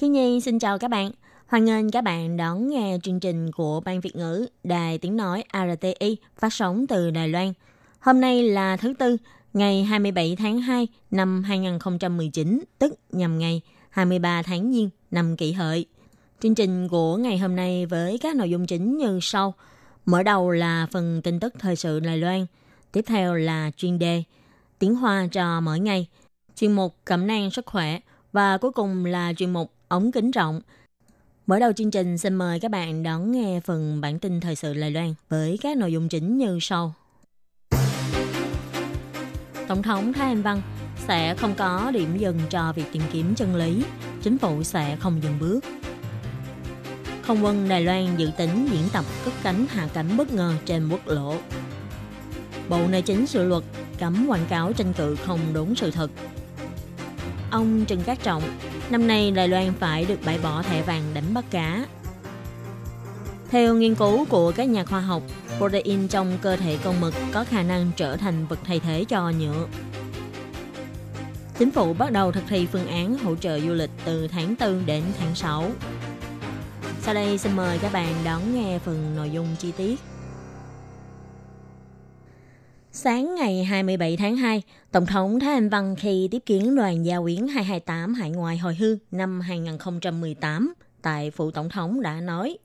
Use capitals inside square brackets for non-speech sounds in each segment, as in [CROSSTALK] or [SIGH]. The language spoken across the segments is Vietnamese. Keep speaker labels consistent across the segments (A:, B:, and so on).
A: Khi Nhi xin chào các bạn. Hoan nghênh các bạn đón nghe chương trình của Ban Việt ngữ Đài Tiếng Nói RTI phát sóng từ Đài Loan. Hôm nay là thứ Tư, ngày 27 tháng 2 năm 2019, tức nhằm ngày 23 tháng Giêng năm kỷ hợi. Chương trình của ngày hôm nay với các nội dung chính như sau. Mở đầu là phần tin tức thời sự Đài Loan. Tiếp theo là chuyên đề Tiếng Hoa cho mỗi ngày. Chuyên mục Cẩm nang sức khỏe. Và cuối cùng là chuyên mục Ống kính rộng. Mở đầu chương trình xin mời các bạn đón nghe phần bản tin thời sự Lài Loan với các nội dung chính như sau. Tổng thống Thái Anh Văn sẽ không có điểm dừng cho việc tìm kiếm chân lý. Chính phủ sẽ không dừng bước. Không quân Đài Loan dự tính diễn tập cất cánh hạ cánh bất ngờ trên quốc lộ. Bộ Nội chính sự luật cấm quảng cáo tranh cử không đúng sự thật. Ông Trần Cát Trọng, năm nay Đài Loan phải được bãi bỏ thẻ vàng đánh bắt cá. Theo nghiên cứu của các nhà khoa học, protein trong cơ thể con mực có khả năng trở thành vật thay thế cho nhựa. Chính phủ bắt đầu thực thi phương án hỗ trợ du lịch từ tháng 4 đến tháng 6. Sau đây xin mời các bạn đón nghe phần nội dung chi tiết. Sáng ngày 27 tháng 2, Tổng thống Thái Anh Văn khi tiếp kiến đoàn gia quyến 228 hải ngoại hồi hương năm 2018 tại Phủ Tổng thống đã nói,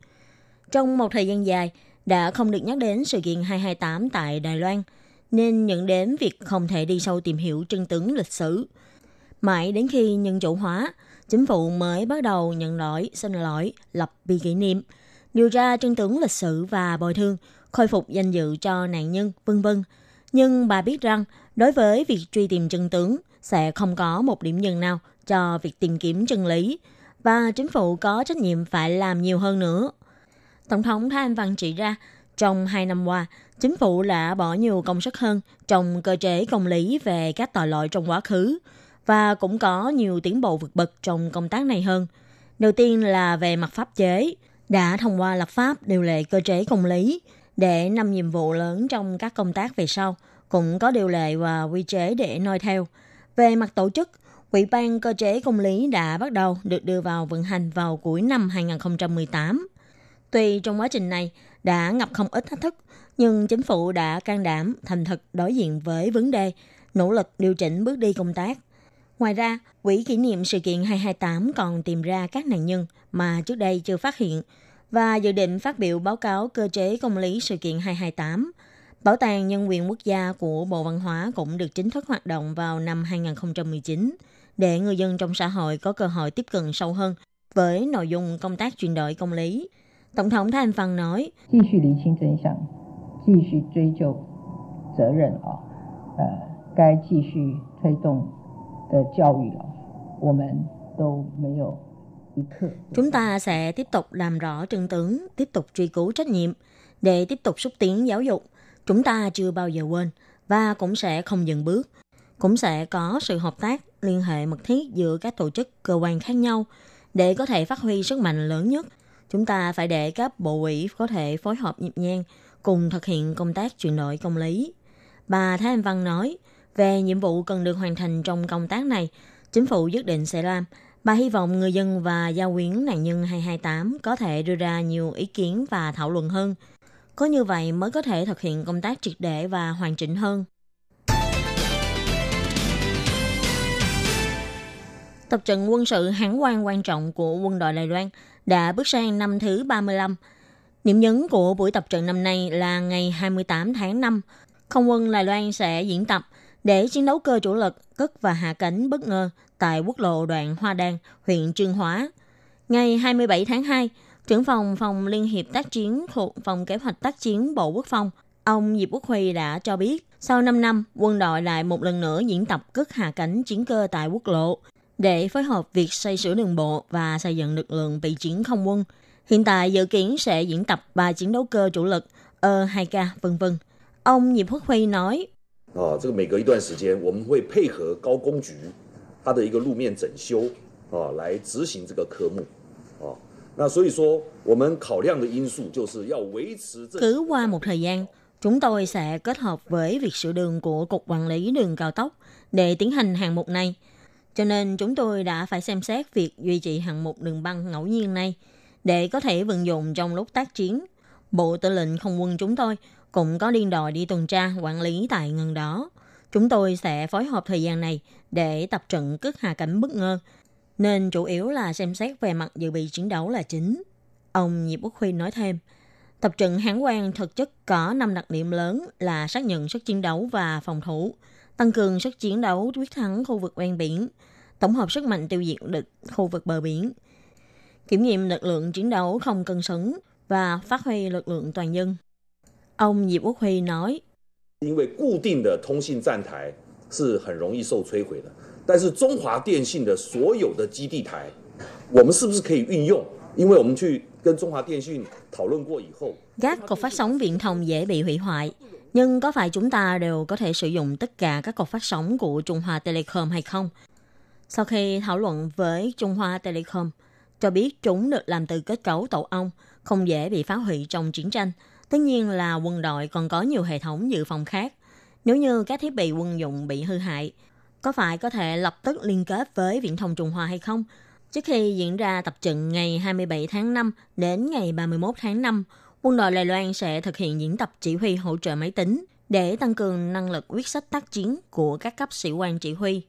A: trong một thời gian dài đã không được nhắc đến sự kiện 228 tại Đài Loan, nên nhận đến việc không thể đi sâu tìm hiểu chân tướng lịch sử. Mãi đến khi nhân chủ hóa, chính phủ mới bắt đầu nhận lỗi, xin lỗi, lập bi kỷ niệm, điều tra chân tướng lịch sử và bồi thường, khôi phục danh dự cho nạn nhân, vân vân. Nhưng bà biết rằng, đối với việc truy tìm chân tướng, sẽ không có một điểm dừng nào cho việc tìm kiếm chân lý, và chính phủ có trách nhiệm phải làm nhiều hơn nữa. Tổng thống Thái Anh Văn chỉ ra, trong hai năm qua, chính phủ đã bỏ nhiều công sức hơn trong cơ chế công lý về các tội lỗi trong quá khứ và cũng có nhiều tiến bộ vượt bậc trong công tác này hơn. Đầu tiên là về mặt pháp chế, đã thông qua lập pháp điều lệ cơ chế công lý để năm nhiệm vụ lớn trong các công tác về sau cũng có điều lệ và quy chế để noi theo. Về mặt tổ chức, Ủy ban cơ chế công lý đã bắt đầu được đưa vào vận hành vào cuối năm 2018. Tuy trong quá trình này đã ngập không ít thách thức, nhưng chính phủ đã can đảm, thành thực đối diện với vấn đề, nỗ lực điều chỉnh bước đi công tác. Ngoài ra, Quỹ kỷ niệm sự kiện 228 còn tìm ra các nạn nhân mà trước đây chưa phát hiện và dự định phát biểu báo cáo cơ chế công lý sự kiện 228. Bảo tàng Nhân quyền Quốc gia của Bộ Văn hóa cũng được chính thức hoạt động vào năm 2019 để người dân trong xã hội có cơ hội tiếp cận sâu hơn với nội dung công tác chuyển đổi công lý. Tổng thống Thái Anh Văn nói, Chúng ta sẽ tiếp tục làm rõ chân tướng, tiếp tục truy cứu trách nhiệm để tiếp tục xúc tiến giáo dục. Chúng ta chưa bao giờ quên và cũng sẽ không dừng bước. Cũng sẽ có sự hợp tác, liên hệ mật thiết giữa các tổ chức, cơ quan khác nhau để có thể phát huy sức mạnh lớn nhất. Chúng ta phải để các bộ ủy có thể phối hợp nhịp nhàng cùng thực hiện công tác chuyển đổi công lý. Bà Thái Anh Văn nói, về nhiệm vụ cần được hoàn thành trong công tác này, chính phủ nhất định sẽ làm – Bà hy vọng người dân và giao quyến nạn nhân 228 có thể đưa ra nhiều ý kiến và thảo luận hơn. Có như vậy mới có thể thực hiện công tác triệt để và hoàn chỉnh hơn. Tập trận quân sự hán quan quan trọng của quân đội Đài Loan đã bước sang năm thứ 35. Điểm nhấn của buổi tập trận năm nay là ngày 28 tháng 5. Không quân Đài Loan sẽ diễn tập để chiến đấu cơ chủ lực, cất và hạ cánh bất ngờ tại quốc lộ đoạn Hoa Đan, huyện Trương Hóa. Ngày 27 tháng 2, trưởng phòng phòng Liên hiệp tác chiến thuộc phòng kế hoạch tác chiến Bộ Quốc phòng, ông Diệp Quốc Huy đã cho biết, sau 5 năm, quân đội lại một lần nữa diễn tập cất hạ cánh chiến cơ tại quốc lộ. để phối hợp việc xây sửa đường bộ và xây dựng lực lượng bị chiến không quân. Hiện tại dự kiến sẽ diễn tập 3 chiến đấu cơ chủ lực E-2K, vân vân. Ông Diệp Quốc Huy nói, ờ,
B: 啊，这个每隔一段时间，我们会配合高工局它的一个路面整修啊，来执行这个科目啊。那所以说，我们考量的因素就是要维持这
A: cứ qua một thời gian, chúng tôi sẽ kết hợp với việc sửa đường của Cục Quản lý Đường Cao tốc để tiến hành hạng mục này. Cho nên chúng tôi đã phải xem xét việc duy trì hạng mục đường băng ngẫu nhiên này để có thể vận dụng trong lúc tác chiến. Bộ Tư lệnh Không quân chúng tôi cũng có liên đội đi tuần tra quản lý tại ngân đó. Chúng tôi sẽ phối hợp thời gian này để tập trận cất hạ cánh bất ngờ, nên chủ yếu là xem xét về mặt dự bị chiến đấu là chính. Ông Nhịp Quốc Huy nói thêm, tập trận Hán quan thực chất có 5 đặc điểm lớn là xác nhận sức chiến đấu và phòng thủ, tăng cường sức chiến đấu quyết thắng khu vực ven biển, tổng hợp sức mạnh tiêu diệt địch khu vực bờ biển, kiểm nghiệm lực lượng chiến đấu không cân xứng và phát huy lực lượng toàn dân. Ông Diệp Quốc Huy nói,
B: 因为固定的通信站台是很容易受摧毁的，但是中华电信的所有的基地台，我们是不是可以运用？因为我们去跟中华电信讨论过以后，
A: các cột phát sóng viễn thông dễ bị hủy hoại, nhưng có phải chúng ta đều có thể sử dụng tất cả các cột phát sóng của Trung Hoa Telecom hay không? Sau khi thảo luận với Trung Hoa Telecom, cho biết chúng được làm từ kết cấu tổ ong, không dễ bị phá hủy trong chiến tranh. Tất nhiên là quân đội còn có nhiều hệ thống dự phòng khác. Nếu như các thiết bị quân dụng bị hư hại, có phải có thể lập tức liên kết với Viễn thông Trung Hoa hay không? Trước khi diễn ra tập trận ngày 27 tháng 5 đến ngày 31 tháng 5, quân đội Đài Loan sẽ thực hiện diễn tập chỉ huy hỗ trợ máy tính để tăng cường năng lực quyết sách tác chiến của các cấp sĩ quan chỉ huy.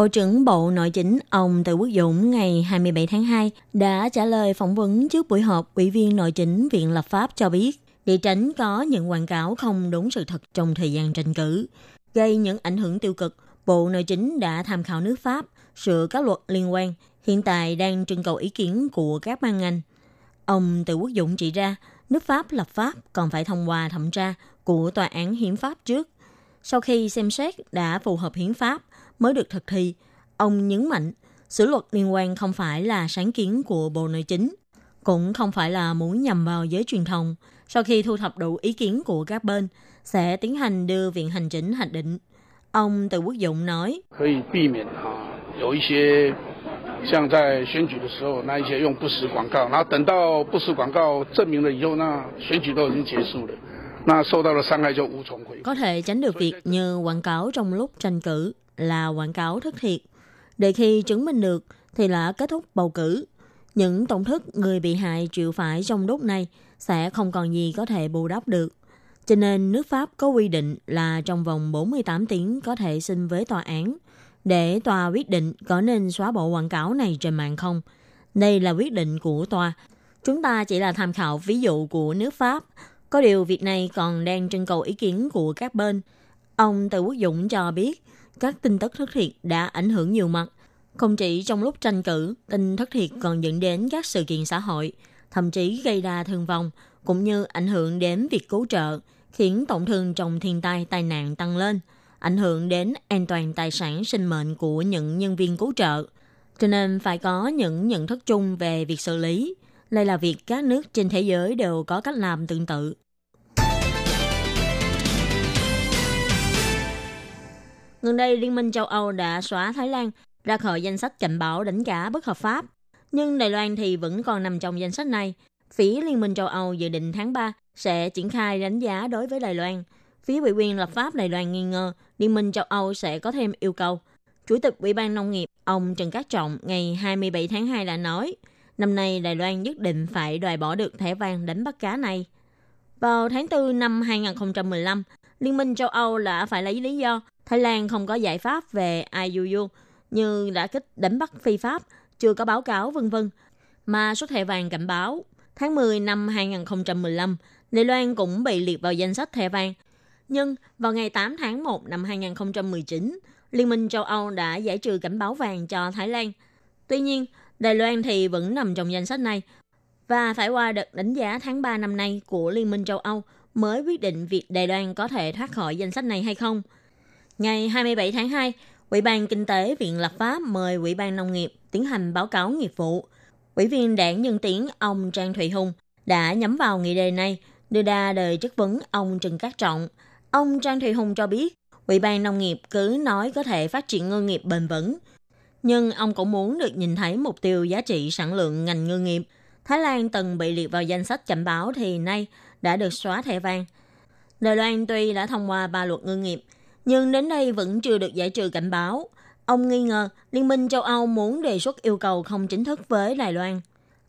A: Bộ trưởng Bộ Nội chính ông Từ Quốc Dũng ngày 27 tháng 2 đã trả lời phỏng vấn trước buổi họp Ủy viên Nội chính Viện Lập pháp cho biết để tránh có những quảng cáo không đúng sự thật trong thời gian tranh cử, gây những ảnh hưởng tiêu cực. Bộ Nội chính đã tham khảo nước Pháp sửa các luật liên quan, hiện tại đang trưng cầu ý kiến của các ban ngành. Ông Từ Quốc Dũng chỉ ra, nước Pháp lập pháp còn phải thông qua thẩm tra của Tòa án Hiến pháp trước. Sau khi xem xét đã phù hợp hiến pháp mới được thực thi, ông nhấn mạnh sửa luật liên quan không phải là sáng kiến của Bộ Nội chính, cũng không phải là muốn nhằm vào giới truyền thông. Sau khi thu thập đủ ý kiến của các bên, sẽ tiến hành đưa Viện Hành chính hoạch định. Ông Từ Quốc Dụng nói, có thể tránh được việc nhờ quảng cáo trong lúc tranh cử là quảng cáo thất thiệt. Để khi chứng minh được thì là kết thúc bầu cử. Những tổn thất người bị hại chịu phải trong lúc này sẽ không còn gì có thể bù đắp được. Cho nên nước Pháp có quy định là trong vòng 48 tiếng có thể xin với tòa án để tòa quyết định có nên xóa bộ quảng cáo này trên mạng không. Đây là quyết định của tòa. Chúng ta chỉ là tham khảo ví dụ của nước Pháp có điều việc này còn đang trưng cầu ý kiến của các bên. Ông Từ Quốc Dũng cho biết các tin tức thất thiệt đã ảnh hưởng nhiều mặt. Không chỉ trong lúc tranh cử, tin thất thiệt còn dẫn đến các sự kiện xã hội, thậm chí gây ra thương vong, cũng như ảnh hưởng đến việc cứu trợ, khiến tổn thương trong thiên tai tai nạn tăng lên, ảnh hưởng đến an toàn tài sản sinh mệnh của những nhân viên cứu trợ. Cho nên phải có những nhận thức chung về việc xử lý. Đây là việc các nước trên thế giới đều có cách làm tương tự. Gần đây, Liên minh châu Âu đã xóa Thái Lan ra khỏi danh sách cảnh báo đánh cá bất hợp pháp. Nhưng Đài Loan thì vẫn còn nằm trong danh sách này. Phía Liên minh châu Âu dự định tháng 3 sẽ triển khai đánh giá đối với Đài Loan. Phía ủy viên lập pháp Đài Loan nghi ngờ Liên minh châu Âu sẽ có thêm yêu cầu. Chủ tịch Ủy ban Nông nghiệp ông Trần Cát Trọng ngày 27 tháng 2 đã nói, năm nay Đài Loan nhất định phải đòi bỏ được thẻ vàng đánh bắt cá này. Vào tháng 4 năm 2015, Liên minh châu Âu đã phải lấy lý do Thái Lan không có giải pháp về IUU như đã kích đánh bắt phi pháp, chưa có báo cáo vân vân mà xuất thẻ vàng cảnh báo. Tháng 10 năm 2015, Đài Loan cũng bị liệt vào danh sách thẻ vàng. Nhưng vào ngày 8 tháng 1 năm 2019, Liên minh châu Âu đã giải trừ cảnh báo vàng cho Thái Lan. Tuy nhiên, Đài Loan thì vẫn nằm trong danh sách này và phải qua đợt đánh giá tháng 3 năm nay của Liên minh châu Âu mới quyết định việc Đài Loan có thể thoát khỏi danh sách này hay không. Ngày 27 tháng 2, Ủy ban Kinh tế Viện Lập pháp mời Ủy ban Nông nghiệp tiến hành báo cáo nghiệp vụ. Ủy viên đảng Nhân Tiến ông Trang Thụy Hùng đã nhắm vào nghị đề này, đưa ra đời chất vấn ông Trần Cát Trọng. Ông Trang Thụy Hùng cho biết, Ủy ban Nông nghiệp cứ nói có thể phát triển ngư nghiệp bền vững. Nhưng ông cũng muốn được nhìn thấy mục tiêu giá trị sản lượng ngành ngư nghiệp. Thái Lan từng bị liệt vào danh sách cảnh báo thì nay đã được xóa thẻ vàng. Đài Loan tuy đã thông qua ba luật ngư nghiệp, nhưng đến đây vẫn chưa được giải trừ cảnh báo. Ông nghi ngờ Liên minh châu Âu muốn đề xuất yêu cầu không chính thức với Đài Loan.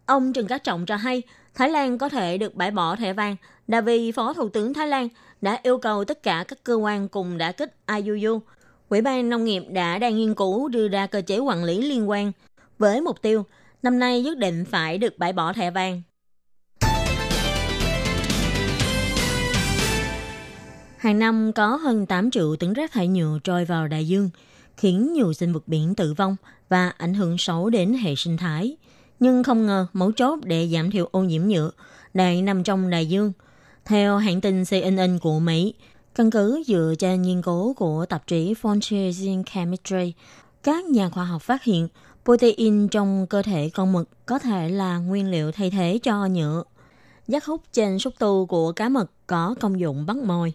A: Ông Trần Cát Trọng cho hay Thái Lan có thể được bãi bỏ thẻ vàng là vì Phó Thủ tướng Thái Lan đã yêu cầu tất cả các cơ quan cùng đã kích IUU. Ủy ban Nông nghiệp đã đang nghiên cứu đưa ra cơ chế quản lý liên quan với mục tiêu năm nay nhất định phải được bãi bỏ thẻ vàng. Hàng năm có hơn 8 triệu tấn rác thải nhựa trôi vào đại dương, khiến nhiều sinh vật biển tử vong và ảnh hưởng xấu đến hệ sinh thái. Nhưng không ngờ mấu chốt để giảm thiểu ô nhiễm nhựa đang nằm trong đại dương. Theo hãng tin CNN của Mỹ, căn cứ dựa trên nghiên cứu của tạp chí Frontiers in Chemistry, các nhà khoa học phát hiện protein trong cơ thể con mực có thể là nguyên liệu thay thế cho nhựa. Giác hút trên xúc tu của cá mực có công dụng bắt mồi.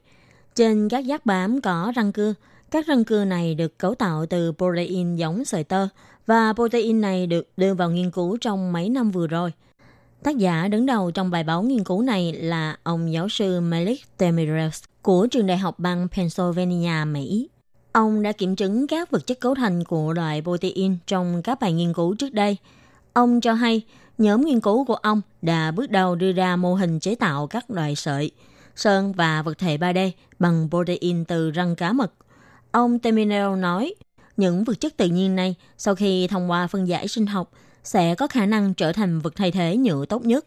A: Trên các giác bám có răng cưa, các răng cưa này được cấu tạo từ protein giống sợi tơ và protein này được đưa vào nghiên cứu trong mấy năm vừa rồi. Tác giả đứng đầu trong bài báo nghiên cứu này là ông giáo sư Malik Temirez của trường đại học bang Pennsylvania, Mỹ. Ông đã kiểm chứng các vật chất cấu thành của loại protein trong các bài nghiên cứu trước đây. Ông cho hay nhóm nghiên cứu của ông đã bước đầu đưa ra mô hình chế tạo các loại sợi, sơn và vật thể 3D bằng protein từ răng cá mực. Ông Teminel nói, những vật chất tự nhiên này sau khi thông qua phân giải sinh học sẽ có khả năng trở thành vật thay thế nhựa tốt nhất.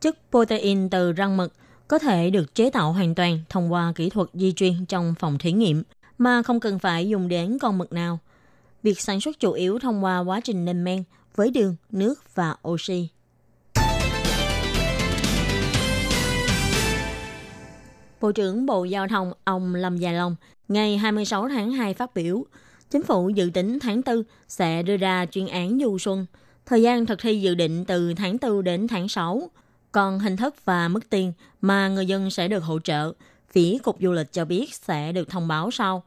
A: Chất protein từ răng mực có thể được chế tạo hoàn toàn thông qua kỹ thuật di truyền trong phòng thí nghiệm mà không cần phải dùng đến con mực nào. Việc sản xuất chủ yếu thông qua quá trình nêm men với đường, nước và oxy. Bộ trưởng Bộ Giao thông ông Lâm Gia Long ngày 26 tháng 2 phát biểu, chính phủ dự tính tháng 4 sẽ đưa ra chuyên án du xuân. Thời gian thực thi dự định từ tháng 4 đến tháng 6. Còn hình thức và mức tiền mà người dân sẽ được hỗ trợ, phía Cục Du lịch cho biết sẽ được thông báo sau.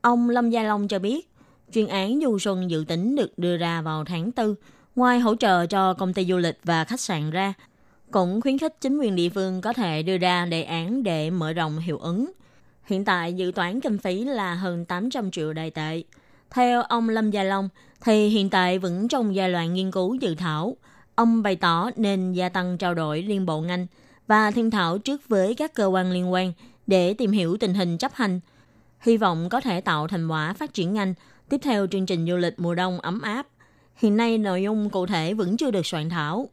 A: Ông Lâm Gia Long cho biết, chuyên án du xuân dự tính được đưa ra vào tháng 4. Ngoài hỗ trợ cho công ty du lịch và khách sạn ra, cũng khuyến khích chính quyền địa phương có thể đưa ra đề án để mở rộng hiệu ứng. Hiện tại dự toán kinh phí là hơn 800 triệu đài tệ. Theo ông Lâm Gia Long, thì hiện tại vẫn trong giai đoạn nghiên cứu dự thảo. Ông bày tỏ nên gia tăng trao đổi liên bộ ngành và thương thảo trước với các cơ quan liên quan để tìm hiểu tình hình chấp hành. Hy vọng có thể tạo thành quả phát triển ngành tiếp theo chương trình du lịch mùa đông ấm áp. Hiện nay nội dung cụ thể vẫn chưa được soạn thảo.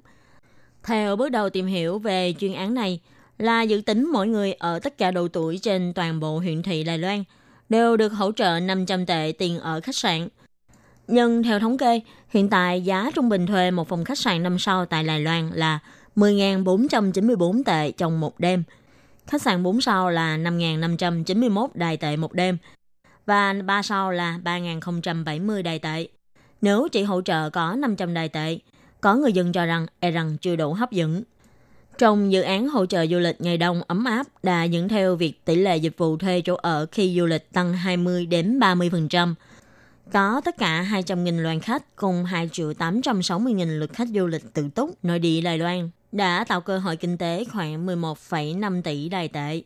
A: Theo bước đầu tìm hiểu về chuyên án này, là dự tính mỗi người ở tất cả độ tuổi trên toàn bộ huyện thị Đài Loan đều được hỗ trợ 500 tệ tiền ở khách sạn. Nhưng theo thống kê, hiện tại giá trung bình thuê một phòng khách sạn năm sao tại Đài Loan là 10.494 tệ trong một đêm. Khách sạn 4 sao là 5.591 đài tệ một đêm và 3 sao là 3.070 đài tệ. Nếu chỉ hỗ trợ có 500 đài tệ, có người dân cho rằng e rằng chưa đủ hấp dẫn. Trong dự án hỗ trợ du lịch ngày đông ấm áp đã dẫn theo việc tỷ lệ dịch vụ thuê chỗ ở khi du lịch tăng 20 đến 30%. Có tất cả 200.000 đoàn khách cùng 2 triệu 860.000 lượt khách du lịch tự túc nội địa Đài Loan đã tạo cơ hội kinh tế khoảng 11,5 tỷ đài tệ.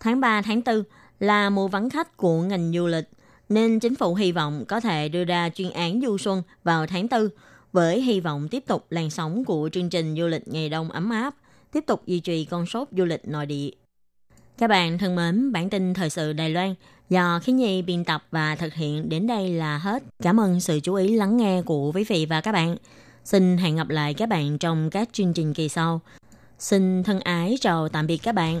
A: Tháng 3, tháng 4 là mùa vắng khách của ngành du lịch, nên chính phủ hy vọng có thể đưa ra chuyên án du xuân vào tháng 4 với hy vọng tiếp tục làn sóng của chương trình du lịch ngày đông ấm áp, tiếp tục duy trì con số du lịch nội địa. Các bạn thân mến, bản tin thời sự Đài Loan do Khí Nhi biên tập và thực hiện đến đây là hết. Cảm ơn sự chú ý lắng nghe của quý vị và các bạn. Xin hẹn gặp lại các bạn trong các chương trình kỳ sau. Xin thân ái chào tạm biệt các bạn.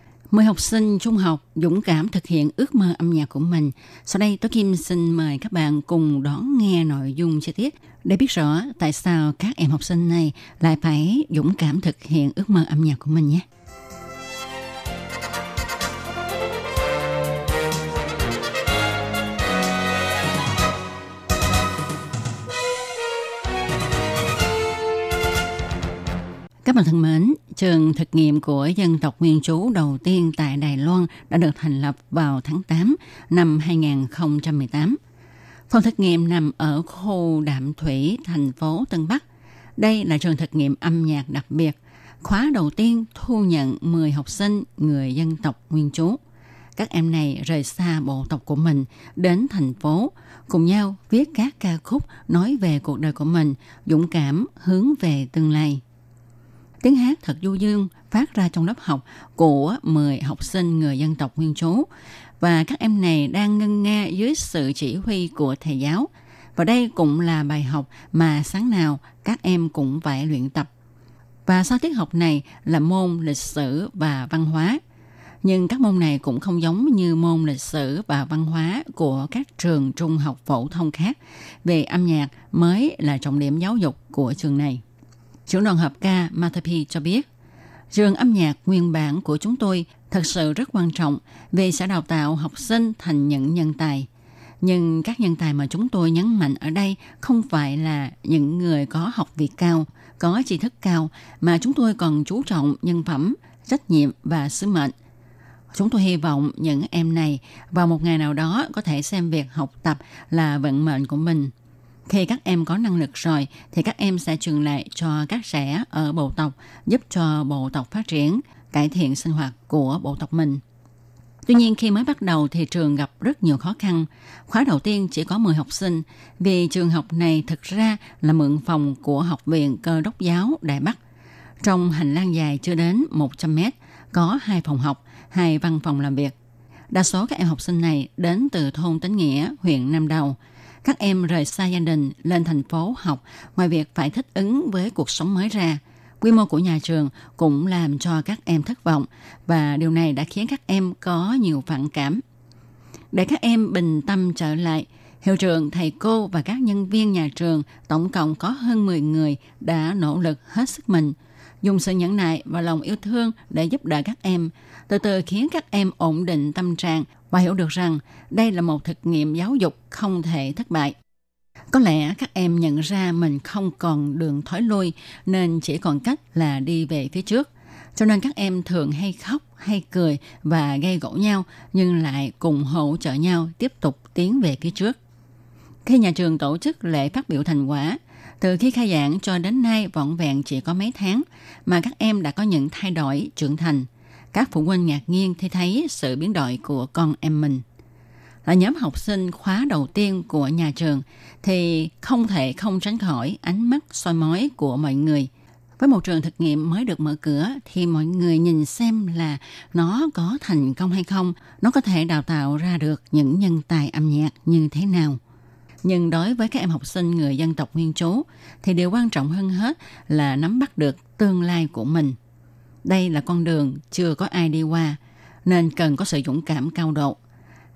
C: 10 học sinh trung học dũng cảm thực hiện ước mơ âm nhạc của mình. Sau đây, tôi Kim xin mời các bạn cùng đón nghe nội dung chi tiết để biết rõ tại sao các em học sinh này lại phải dũng cảm thực hiện ước mơ âm nhạc của mình nhé. Các bạn thân mến, trường thực nghiệm của dân tộc nguyên trú đầu tiên tại Đài Loan đã được thành lập vào tháng 8 năm 2018. Phòng thực nghiệm nằm ở khu Đạm Thủy, thành phố Tân Bắc. Đây là trường thực nghiệm âm nhạc đặc biệt, khóa đầu tiên thu nhận 10 học sinh người dân tộc nguyên trú. Các em này rời xa bộ tộc của mình đến thành phố, cùng nhau viết các ca khúc nói về cuộc đời của mình, dũng cảm hướng về tương lai. Tiếng hát thật du dương phát ra trong lớp học của 10 học sinh người dân tộc nguyên trú và các em này đang ngân nga dưới sự chỉ huy của thầy giáo. Và đây cũng là bài học mà sáng nào các em cũng phải luyện tập. Và sau tiết học này là môn lịch sử và văn hóa. Nhưng các môn này cũng không giống như môn lịch sử và văn hóa của các trường trung học phổ thông khác. Về âm nhạc mới là trọng điểm giáo dục của trường này. Trưởng đoàn hợp ca Matapi cho biết, trường âm nhạc nguyên bản của chúng tôi thật sự rất quan trọng vì sẽ đào tạo học sinh thành những nhân tài. Nhưng các nhân tài mà chúng tôi nhấn mạnh ở đây không phải là những người có học vị cao, có tri thức cao, mà chúng tôi còn chú trọng nhân phẩm, trách nhiệm và sứ mệnh. Chúng tôi hy vọng những em này vào một ngày nào đó có thể xem việc học tập là vận mệnh của mình – khi các em có năng lực rồi thì các em sẽ truyền lại cho các trẻ ở bộ tộc giúp cho bộ tộc phát triển, cải thiện sinh hoạt của bộ tộc mình. Tuy nhiên khi mới bắt đầu thì trường gặp rất nhiều khó khăn. Khóa đầu tiên chỉ có 10 học sinh vì trường học này thực ra là mượn phòng của Học viện Cơ đốc giáo Đài Bắc. Trong hành lang dài chưa đến 100 mét, có hai phòng học, hai văn phòng làm việc. Đa số các em học sinh này đến từ thôn Tấn Nghĩa, huyện Nam Đầu – các em rời xa gia đình lên thành phố học, ngoài việc phải thích ứng với cuộc sống mới ra, quy mô của nhà trường cũng làm cho các em thất vọng. Và điều này đã khiến các em có nhiều phản cảm. Để các em bình tâm trở lại, hiệu trưởng, thầy cô và các nhân viên nhà trường tổng cộng có hơn 10 người đã nỗ lực hết sức mình, dùng sự nhẫn nại và lòng yêu thương để giúp đỡ các em, từ từ khiến các em ổn định tâm trạng và hiểu được rằng đây là một thực nghiệm giáo dục không thể thất bại. Có lẽ các em nhận ra mình không còn đường thoái lui nên chỉ còn cách là đi về phía trước. Cho nên các em thường hay khóc, hay cười và gây gỗ nhau nhưng lại cùng hỗ trợ nhau tiếp tục tiến về phía trước. Khi nhà trường tổ chức lễ phát biểu thành quả, từ khi khai giảng cho đến nay vỏn vẹn chỉ có mấy tháng mà các em đã có những thay đổi trưởng thành – các phụ huynh ngạc nhiên khi thấy sự biến đổi của con em mình. Là nhóm học sinh khóa đầu tiên của nhà trường thì không thể không tránh khỏi ánh mắt soi mói của mọi người. Với một trường thực nghiệm mới được mở cửa thì mọi người nhìn xem là nó có thành công hay không, nó có thể đào tạo ra được những nhân tài âm nhạc như thế nào. Nhưng đối với các em học sinh người dân tộc nguyên trú thì điều quan trọng hơn hết là nắm bắt được tương lai của mình – đây là con đường chưa có ai đi qua, nên cần có sự dũng cảm cao độ.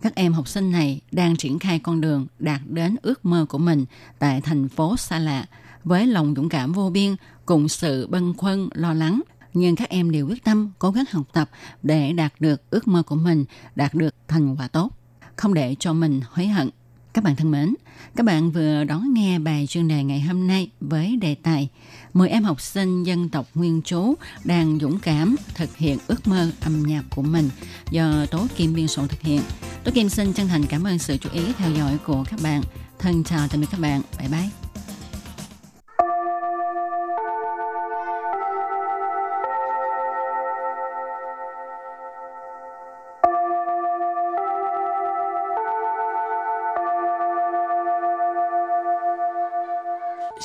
C: Các em học sinh này đang triển khai con đường đạt đến ước mơ của mình tại thành phố xa lạ với lòng dũng cảm vô biên cùng sự băn khoăn lo lắng. Nhưng các em đều quyết tâm cố gắng học tập để đạt được ước mơ của mình, đạt được thành quả tốt, không để cho mình hối hận. Các bạn thân mến, các bạn vừa đón nghe bài chuyên đề ngày hôm nay với đề tài 10 em học sinh dân tộc nguyên trú đang dũng cảm thực hiện ước mơ âm nhạc của mình do Tố Kim biên soạn thực hiện. Tố Kim xin chân thành cảm ơn sự chú ý theo dõi của các bạn. Thân chào tạm biệt các bạn. Bye bye.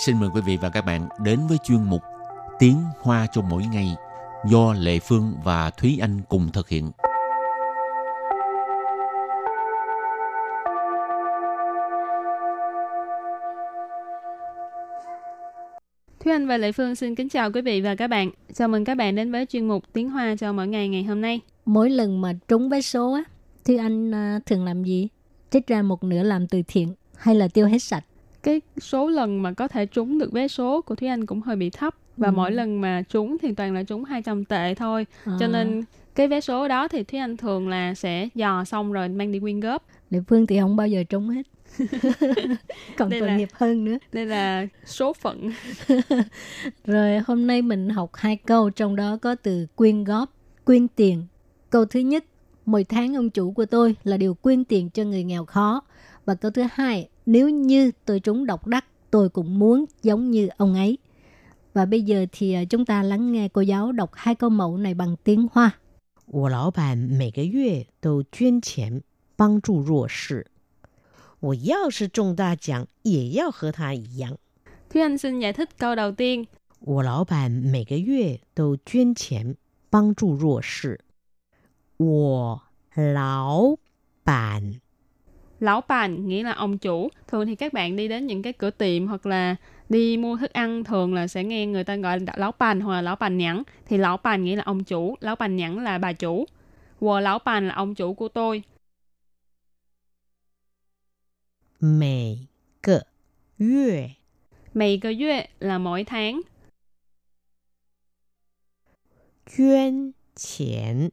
D: Xin mời quý vị và các bạn đến với chuyên mục Tiếng Hoa cho mỗi ngày do Lệ Phương và Thúy Anh cùng thực hiện.
E: Thúy Anh và Lệ Phương xin kính chào quý vị và các bạn. Chào mừng các bạn đến với chuyên mục Tiếng Hoa cho mỗi ngày ngày hôm nay.
F: Mỗi lần mà trúng vé số á, Thúy Anh à, thường làm gì? Trích ra một nửa làm từ thiện hay là tiêu hết sạch?
E: Cái số lần mà có thể trúng được vé số của Thúy Anh cũng hơi bị thấp và
F: Ừ.
E: mỗi lần mà trúng thì toàn là trúng 200 tệ thôi.
F: À,
E: Cho nên cái vé số đó thì Thúy Anh thường là sẽ dò xong rồi mang đi quyên góp.
F: Lệ Phương thì không bao giờ trúng hết. [LAUGHS] Còn
E: Đây
F: tội
E: là-
F: nghiệp hơn nữa.
E: Đây là số phận. [LAUGHS]
F: Rồi hôm nay mình học hai câu trong đó có từ quyên góp, quyên tiền. Câu thứ nhất, mỗi tháng ông chủ của tôi là điều quyên tiền cho người nghèo khó. Và câu thứ hai, nếu như tôi trúng độc đắc, tôi cũng muốn giống như ông ấy. Và bây giờ thì à, chúng ta lắng nghe cô giáo đọc hai câu mẫu này bằng tiếng Hoa.
G: 我老板每个月都捐钱帮助弱势。我要是中大奖，也要和他一样。
E: Thúy Anh xin giải thích câu đầu tiên.
G: 我老板每个月都捐钱帮助弱势。我老板
E: lão bàn nghĩa là ông chủ. Thường thì các bạn đi đến những cái cửa tiệm hoặc là đi mua thức ăn thường là sẽ nghe người ta gọi là lão bàn hoặc là lão bàn nhẵn. Thì lão bàn nghĩa là ông chủ lão bàn nhẵn là bà chủ. Wo lão bàn là ông chủ của tôi.
G: Mỗi cờ yue
E: Mày là mỗi tháng.
G: Chuyên tiền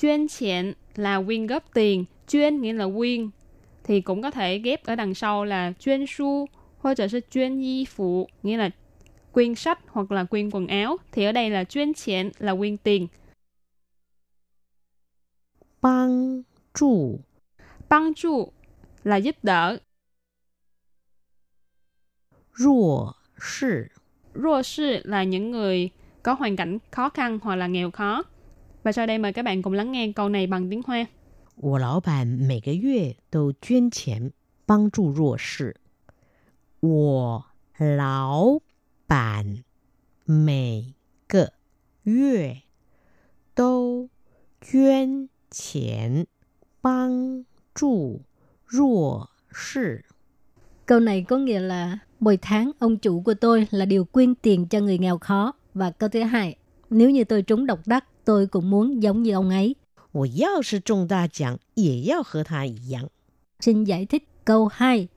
E: Chuyên tiền là quyên góp tiền. Chuyên nghĩa là quyên thì cũng có thể ghép ở đằng sau là chuyên su hoặc là chuyên y phụ nghĩa là quyên sách hoặc là quyên quần áo. Thì ở đây là chuyên tiền là quyên tiền.
G: Băng trụ.
E: Băng trụ là giúp đỡ.
G: Rùa sư
E: Rùa sư là những người có hoàn cảnh khó khăn hoặc là nghèo khó. Và sau đây mời các bạn cùng lắng nghe câu này bằng tiếng Hoa.
G: 我老板每个月都捐钱帮助弱势。我老板每个月都捐钱帮助弱势。
F: Câu này có nghĩa là mỗi tháng ông chủ của tôi là điều quyên tiền cho người nghèo khó. Và câu thứ hai, nếu như tôi trúng độc đắc, tôi cũng muốn giống như ông ấy.
G: 我要是中大奖，也要和他一样。
F: Xin giải thích câu 2.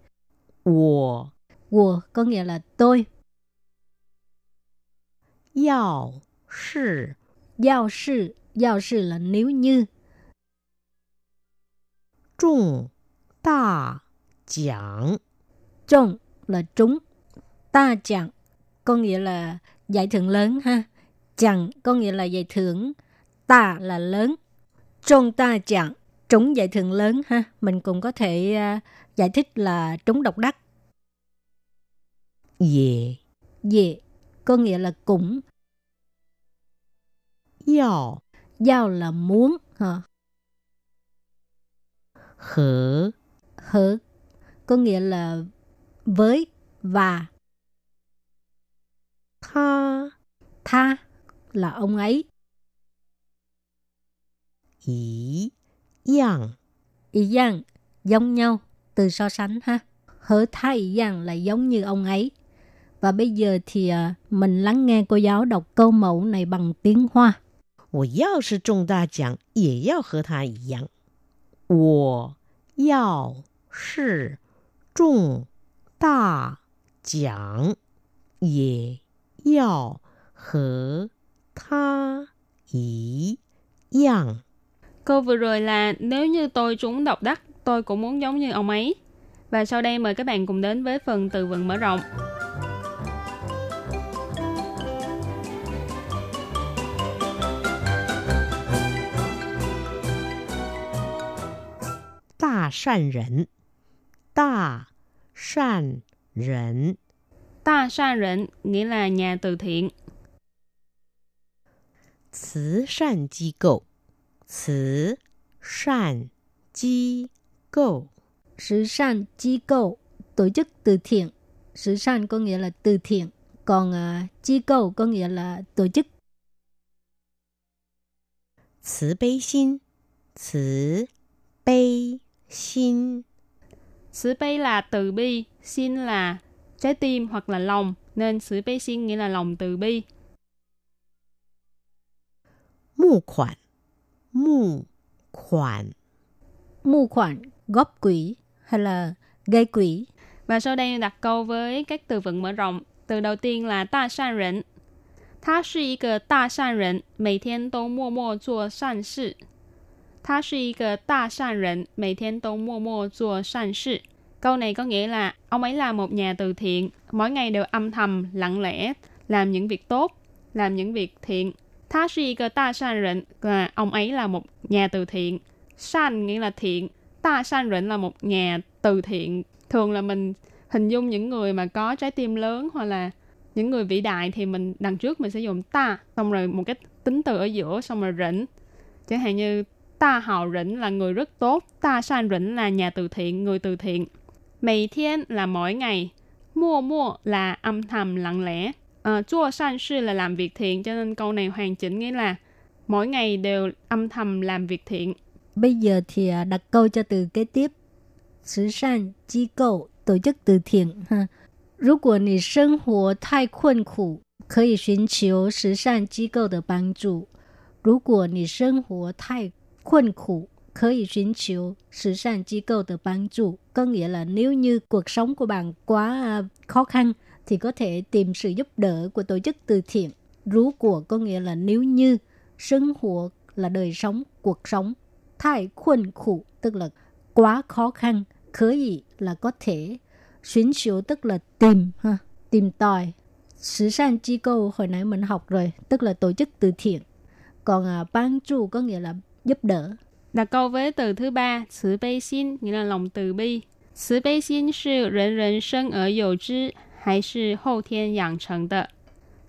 G: 我
F: Wo có nghĩa là tôi.
G: 要是
F: Giao sư, giao sư là nếu như.
G: 中大奖，
F: Trông là trúng. Ta chẳng có nghĩa là giải thưởng lớn ha. Chẳng có nghĩa là giải thưởng. Ta là lớn. trong ta chẳng, trúng giải thưởng lớn ha, mình cũng có thể uh, giải thích là trúng độc đắc.
G: Dễ. Yeah.
F: Dễ, có nghĩa là cũng.
G: Giao.
F: Giao là muốn. Ha.
G: Hở.
F: Hở, có nghĩa là với và.
G: Tha.
F: Tha là ông ấy
G: 一样。
F: Ý dạng, giống nhau, từ so sánh ha. Hở tha ý dạng là giống như ông ấy. Và bây giờ thì à, mình lắng nghe cô giáo đọc câu mẫu này bằng tiếng Hoa.
G: 我要是中大奖，也要和他一样。我要是中大奖，也要和他一样。
E: Câu vừa rồi là nếu như tôi trúng độc đắc, tôi cũng muốn giống như ông ấy. Và sau đây mời các bạn cùng đến với phần từ vựng mở rộng.
G: 大善人，大善人，
E: Ta sa rịnh nghĩa là nhà từ thiện.
G: 慈善机构， 慈善机构，
F: Sự san chi cầu, tổ chức từ thiện. Sự san có nghĩa là từ thiện, còn à, chi cầu có nghĩa là tổ chức.
G: 慈悲心，慈悲心，
E: Sự bi là từ bi, xin là trái tim hoặc là lòng, nên sự bi xin nghĩa là lòng từ bi.
G: 募款， 募款，
F: Mưu khoản, góp quỹ hay là gây quỹ.
E: Và sau đây đặt câu với các từ vựng mở rộng. Từ đầu tiên là đa san rỉnh. 他是一个大善人，每天都默默做善事。他是一个大善人，每天都默默做善事。Câu này có nghĩa là ông ấy là một nhà từ thiện, mỗi ngày đều âm thầm, lặng lẽ, làm những việc tốt, làm những việc thiện. Tha là một san à, ông ấy là một nhà từ thiện. San nghĩa là thiện, ta san rỉnh là một nhà từ thiện. Thường là mình hình dung những người mà có trái tim lớn hoặc là những người vĩ đại thì mình đằng trước mình sẽ dùng ta xong rồi một cái tính từ ở giữa xong rồi rỉnh chẳng hạn như ta hào rỉnh là người rất tốt ta san rỉnh là nhà từ thiện người từ thiện Mày thiên là mỗi ngày mua mua là âm thầm lặng lẽ à, chua san sư là làm việc thiện cho nên câu này hoàn chỉnh nghĩa là mỗi ngày đều âm thầm làm việc thiện
F: Bây giờ thì à, đặt câu cho từ kế tiếp.慈善机构tổ chức từ thiện ha. 如果你生活太困苦，可以寻求慈善机构的帮助。如果你生活太困苦，可以寻求慈善机构的帮助. Có nghĩa là nếu như cuộc sống của bạn quá à, khó khăn thì có thể tìm sự giúp đỡ của tổ chức từ thiện. Rú của có nghĩa là nếu như sinh hoạt là đời sống, cuộc sống. Thái khuân khủ tức là quá khó khăn. Khởi ý là có thể. Xuyến chiếu tức là tìm, ha, tìm tòi. Sử san chi câu hồi nãy mình học rồi, tức là tổ chức từ thiện. Còn à, bán trụ có nghĩa là giúp đỡ.
E: Đặt câu với từ thứ ba,慈悲心 nghĩa là lòng từ bi. 慈悲心是人人生而有之， 还是后天养成的？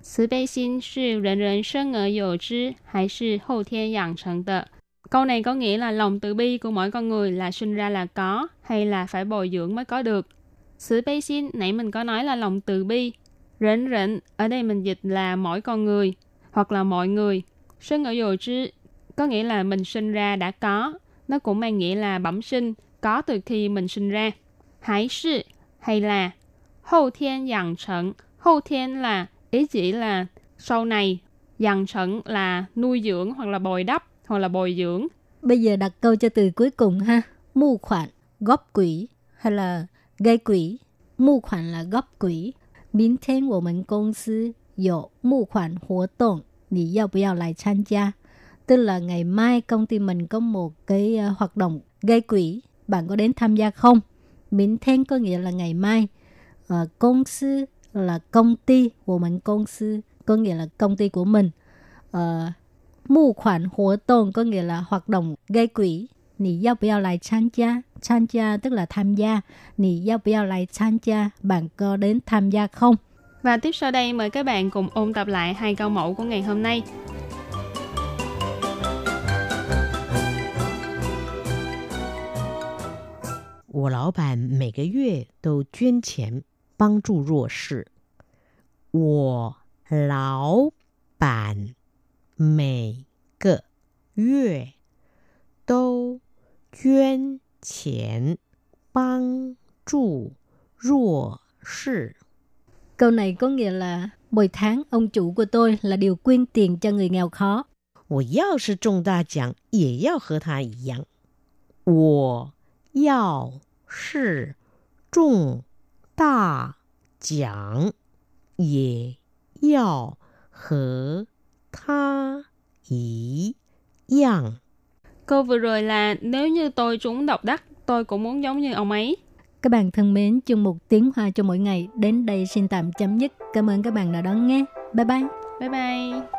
E: 慈悲心是人人生而有之，还是后天养成的？Câu này có nghĩa là lòng từ bi của mỗi con người là sinh ra là có hay là phải bồi dưỡng mới có được. Sự bi xin nãy mình có nói là lòng từ bi. Rỉnh rỉnh ở đây mình dịch là mỗi con người hoặc là mọi người. Sinh ở dồi chứ có nghĩa là mình sinh ra đã có. Nó cũng mang nghĩa là bẩm sinh, có từ khi mình sinh ra. Hãy sự hay là hậu thiên dặn trận. Hậu thiên là ý chỉ là sau này. Dặn trận là nuôi dưỡng hoặc là bồi đắp hoặc là bồi dưỡng.
F: Bây giờ đặt câu cho từ cuối cùng ha. Mưu khoản, góp quỹ hay là gây quỹ. Mưu khoản là góp quỹ. 明天我们公司有募款活动，你要不要来参加？tức là ngày mai công ty mình có một cái uh, hoạt động gây quỹ, bạn có đến tham gia không? Miễn thiên có nghĩa là ngày mai. Uh, công sư là công ty, của mình công sư có nghĩa là công ty của mình. Uh, Mù khoản hoạt động có nghĩa là hoạt động gây quỹ. Nì yao bèo lại tham gia. Tham gia tức là tham gia. Nì yao bèo lại tham gia. Bạn có đến tham gia không?
E: Và tiếp sau đây mời các bạn cùng ôn tập lại hai câu mẫu của ngày hôm nay.
G: 我老板每个月都捐钱 帮助弱势。我老板每个月都捐钱帮助弱势。
F: Câu này có nghĩa là mỗi tháng ông chủ của tôi là điều quyên tiền cho người nghèo khó.
G: 我要是中大奖，也要和他一样。我要是中 大奖，也要和他一样。
E: Câu vừa rồi là nếu như tôi trúng độc đắc, tôi cũng muốn giống như ông ấy.
F: Các bạn thân mến, chương mục tiếng hoa cho mỗi ngày đến đây xin tạm chấm dứt. Cảm ơn các bạn đã đón nghe. Bye bye.
E: Bye bye.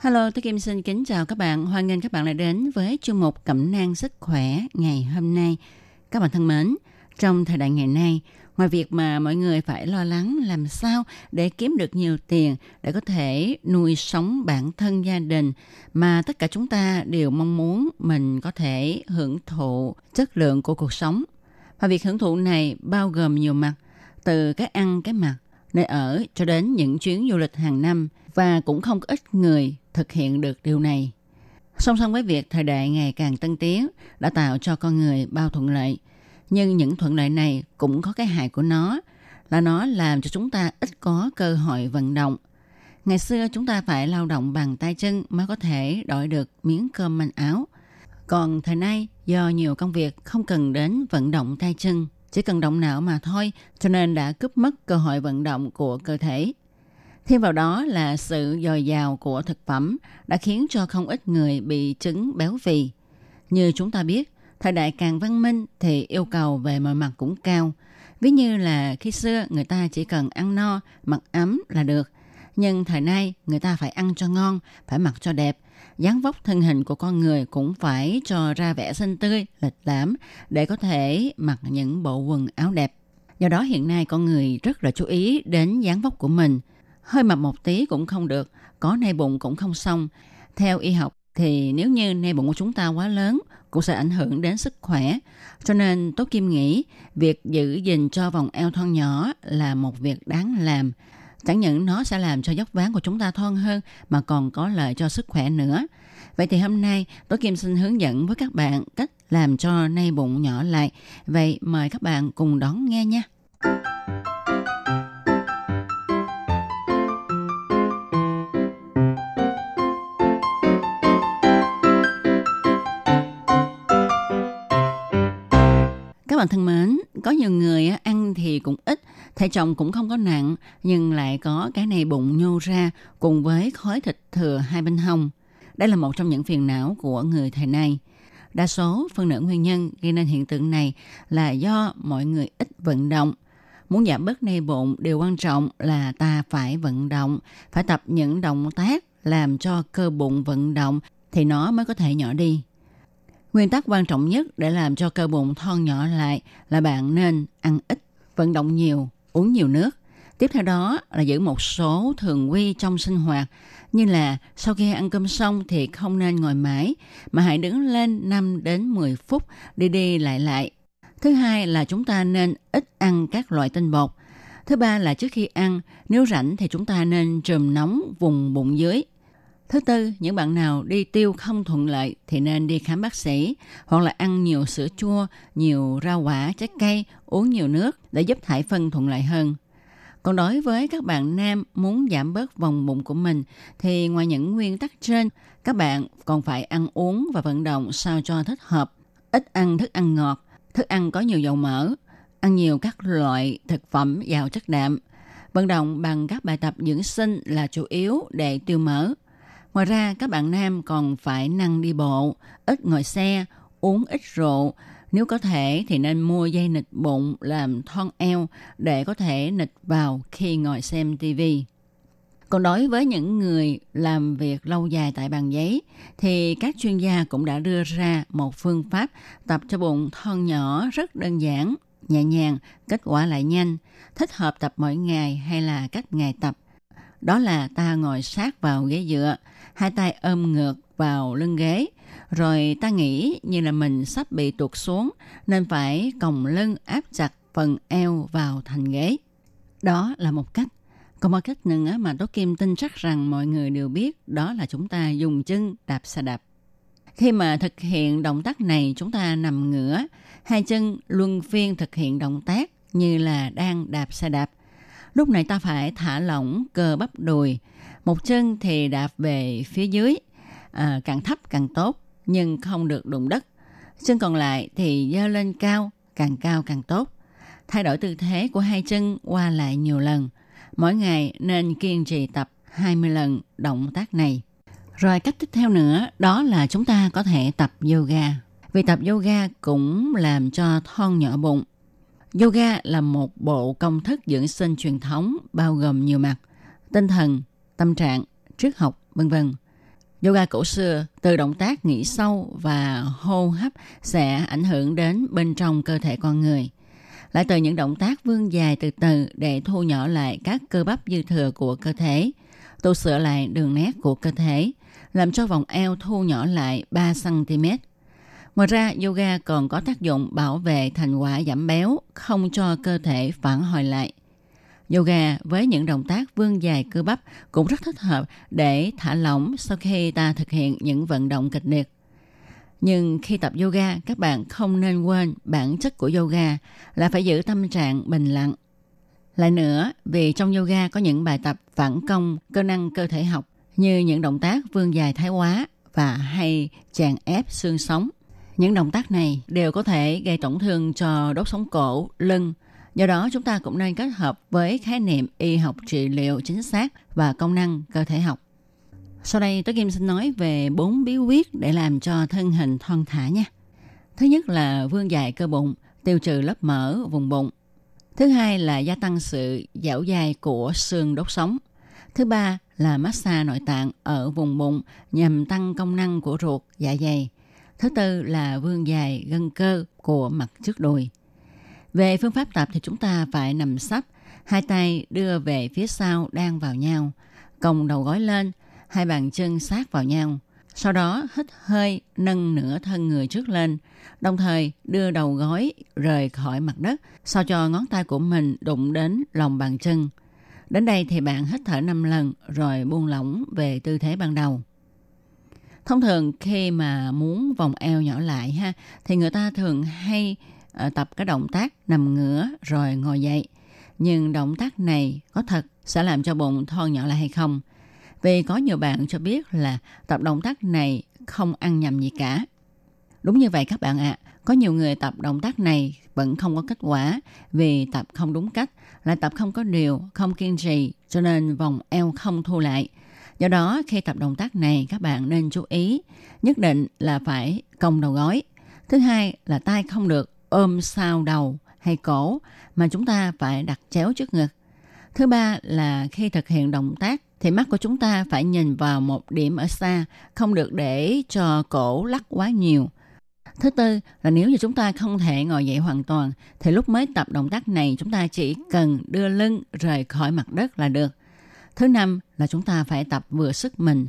C: Hello, tôi Kim xin kính chào các bạn. Hoan nghênh các bạn lại đến với chương mục Cẩm nang sức khỏe ngày hôm nay. Các bạn thân mến, trong thời đại ngày nay, ngoài việc mà mọi người phải lo lắng làm sao để kiếm được nhiều tiền để có thể nuôi sống bản thân gia đình mà tất cả chúng ta đều mong muốn mình có thể hưởng thụ chất lượng của cuộc sống. Và việc hưởng thụ này bao gồm nhiều mặt, từ cái ăn cái mặc, nơi ở cho đến những chuyến du lịch hàng năm và cũng không có ít người thực hiện được điều này. Song song với việc thời đại ngày càng tân tiến đã tạo cho con người bao thuận lợi, nhưng những thuận lợi này cũng có cái hại của nó là nó làm cho chúng ta ít có cơ hội vận động. Ngày xưa chúng ta phải lao động bằng tay chân mới có thể đổi được miếng cơm manh áo. Còn thời nay do nhiều công việc không cần đến vận động tay chân, chỉ cần động não mà thôi, cho nên đã cướp mất cơ hội vận động của cơ thể. Thêm vào đó là sự dồi dào của thực phẩm đã khiến cho không ít người bị chứng béo phì. Như chúng ta biết, thời đại càng văn minh thì yêu cầu về mọi mặt cũng cao. Ví như là khi xưa người ta chỉ cần ăn no, mặc ấm là được. Nhưng thời nay người ta phải ăn cho ngon, phải mặc cho đẹp. dáng vóc thân hình của con người cũng phải cho ra vẻ xinh tươi, lịch lãm để có thể mặc những bộ quần áo đẹp. Do đó hiện nay con người rất là chú ý đến dáng vóc của mình. Hơi mập một tí cũng không được, có nay bụng cũng không xong. Theo y học thì nếu như nay bụng của chúng ta quá lớn cũng sẽ ảnh hưởng đến sức khỏe. Cho nên Tố Kim nghĩ việc giữ gìn cho vòng eo thon nhỏ là một việc đáng làm. Chẳng những nó sẽ làm cho dốc ván của chúng ta thon hơn mà còn có lợi cho sức khỏe nữa. Vậy thì hôm nay Tố Kim xin hướng dẫn với các bạn cách làm cho nay bụng nhỏ lại. Vậy mời các bạn cùng đón nghe nha. Các bạn thân mến, có nhiều người ăn thì cũng ít, thể trọng cũng không có nặng, nhưng lại có cái này bụng nhô ra cùng với khói thịt thừa hai bên hông. Đây là một trong những phiền não của người thời nay. Đa số phần nửa nguyên nhân gây nên hiện tượng này là do mọi người ít vận động. Muốn giảm bớt nay bụng, điều quan trọng là ta phải vận động, phải tập những động tác làm cho cơ bụng vận động thì nó mới có thể nhỏ đi. Nguyên tắc quan trọng nhất để làm cho cơ bụng thon nhỏ lại là bạn nên ăn ít, vận động nhiều, uống nhiều nước. Tiếp theo đó là giữ một số thường quy trong sinh hoạt như là sau khi ăn cơm xong thì không nên ngồi mãi mà hãy đứng lên 5 đến 10 phút đi đi lại lại. Thứ hai là chúng ta nên ít ăn các loại tinh bột. Thứ ba là trước khi ăn, nếu rảnh thì chúng ta nên trùm nóng vùng bụng dưới. Thứ tư, những bạn nào đi tiêu không thuận lợi thì nên đi khám bác sĩ hoặc là ăn nhiều sữa chua, nhiều rau quả, trái cây, uống nhiều nước để giúp thải phân thuận lợi hơn. Còn đối với các bạn nam muốn giảm bớt vòng bụng của mình thì ngoài những nguyên tắc trên, các bạn còn phải ăn uống và vận động sao cho thích hợp. Ít ăn thức ăn ngọt, thức ăn có nhiều dầu mỡ, ăn nhiều các loại thực phẩm giàu chất đạm. Vận động bằng các bài tập dưỡng sinh là chủ yếu để tiêu mỡ. Ngoài ra, các bạn nam còn phải năng đi bộ, ít ngồi xe, uống ít rượu. Nếu có thể thì nên mua dây nịch bụng làm thon eo để có thể nịch vào khi ngồi xem TV. Còn đối với những người làm việc lâu dài tại bàn giấy thì các chuyên gia cũng đã đưa ra một phương pháp tập cho bụng thon nhỏ rất đơn giản, nhẹ nhàng, kết quả lại nhanh, thích hợp tập mỗi ngày hay là cách ngày tập. Đó là ta ngồi sát vào ghế dựa, hai tay ôm ngược vào lưng ghế, rồi ta nghĩ như là mình sắp bị tuột xuống nên phải còng lưng áp chặt phần eo vào thành ghế. Đó là một cách. Còn một cách nữa mà Tố Kim tin chắc rằng mọi người đều biết đó là chúng ta dùng chân đạp xe đạp. Khi mà thực hiện động tác này chúng ta nằm ngửa, hai chân luân phiên thực hiện động tác như là đang đạp xe đạp. Lúc này ta phải thả lỏng cơ bắp đùi, một chân thì đạp về phía dưới, à, càng thấp càng tốt, nhưng không được đụng đất. Chân còn lại thì dơ lên cao, càng cao càng tốt. Thay đổi tư thế của hai chân qua lại nhiều lần. Mỗi ngày nên kiên trì tập 20 lần động tác này. Rồi cách tiếp theo nữa đó là chúng ta có thể tập yoga. Vì tập yoga cũng làm cho thon nhỏ bụng. Yoga là một bộ công thức dưỡng sinh truyền thống bao gồm nhiều mặt, tinh thần, tâm trạng, triết học, vân vân. Yoga cổ xưa từ động tác nghỉ sâu và hô hấp sẽ ảnh hưởng đến bên trong cơ thể con người. Lại từ những động tác vươn dài từ từ để thu nhỏ lại các cơ bắp dư thừa của cơ thể, tu sửa lại đường nét của cơ thể, làm cho vòng eo thu nhỏ lại 3 cm. Ngoài ra, yoga còn có tác dụng bảo vệ thành quả giảm béo, không cho cơ thể phản hồi lại. Yoga với những động tác vươn dài cơ bắp cũng rất thích hợp để thả lỏng sau khi ta thực hiện những vận động kịch liệt. Nhưng khi tập yoga, các bạn không nên quên bản chất của yoga là phải giữ tâm trạng bình lặng. Lại nữa, vì trong yoga có những bài tập phản công cơ năng cơ thể học như những động tác vươn dài thái quá và hay chèn ép xương sống. Những động tác này đều có thể gây tổn thương cho đốt sống cổ, lưng. Do đó chúng ta cũng nên kết hợp với khái niệm y học trị liệu chính xác và công năng cơ thể học. Sau đây tôi Kim xin nói về bốn bí quyết để làm cho thân hình thon thả nha. Thứ nhất là vươn dài cơ bụng, tiêu trừ lớp mỡ vùng bụng. Thứ hai là gia tăng sự dẻo dai của xương đốt sống. Thứ ba là massage nội tạng ở vùng bụng nhằm tăng công năng của ruột, dạ dày. Thứ tư là vươn dài gân cơ của mặt trước đùi. Về phương pháp tập thì chúng ta phải nằm sấp, hai tay đưa về phía sau đang vào nhau, còng đầu gối lên, hai bàn chân sát vào nhau. Sau đó hít hơi nâng nửa thân người trước lên, đồng thời đưa đầu gối rời khỏi mặt đất sao cho ngón tay của mình đụng đến lòng bàn chân. Đến đây thì bạn hít thở 5 lần rồi buông lỏng về tư thế ban đầu. Thông thường khi mà muốn vòng eo nhỏ lại ha thì người ta thường hay Ờ, tập cái động tác nằm ngửa rồi ngồi dậy. Nhưng động tác này có thật sẽ làm cho bụng thon nhỏ lại hay không? Vì có nhiều bạn cho biết là tập động tác này không ăn nhầm gì cả. Đúng như vậy các bạn ạ. À, có nhiều người tập động tác này vẫn không có kết quả vì tập không đúng cách, lại tập không có điều, không kiên trì, cho nên vòng eo không thu lại. Do đó, khi tập động tác này, các bạn nên chú ý, nhất định là phải cong đầu gối. Thứ hai là tay không được ôm sau đầu hay cổ, mà chúng ta phải đặt chéo trước ngực. Thứ ba là khi thực hiện động tác thì mắt của chúng ta phải nhìn vào một điểm ở xa, không được để cho cổ lắc quá nhiều. Thứ tư là nếu như chúng ta không thể ngồi dậy hoàn toàn thì lúc mới tập động tác này chúng ta chỉ cần đưa lưng rời khỏi mặt đất là được. Thứ năm là chúng ta phải tập vừa sức mình.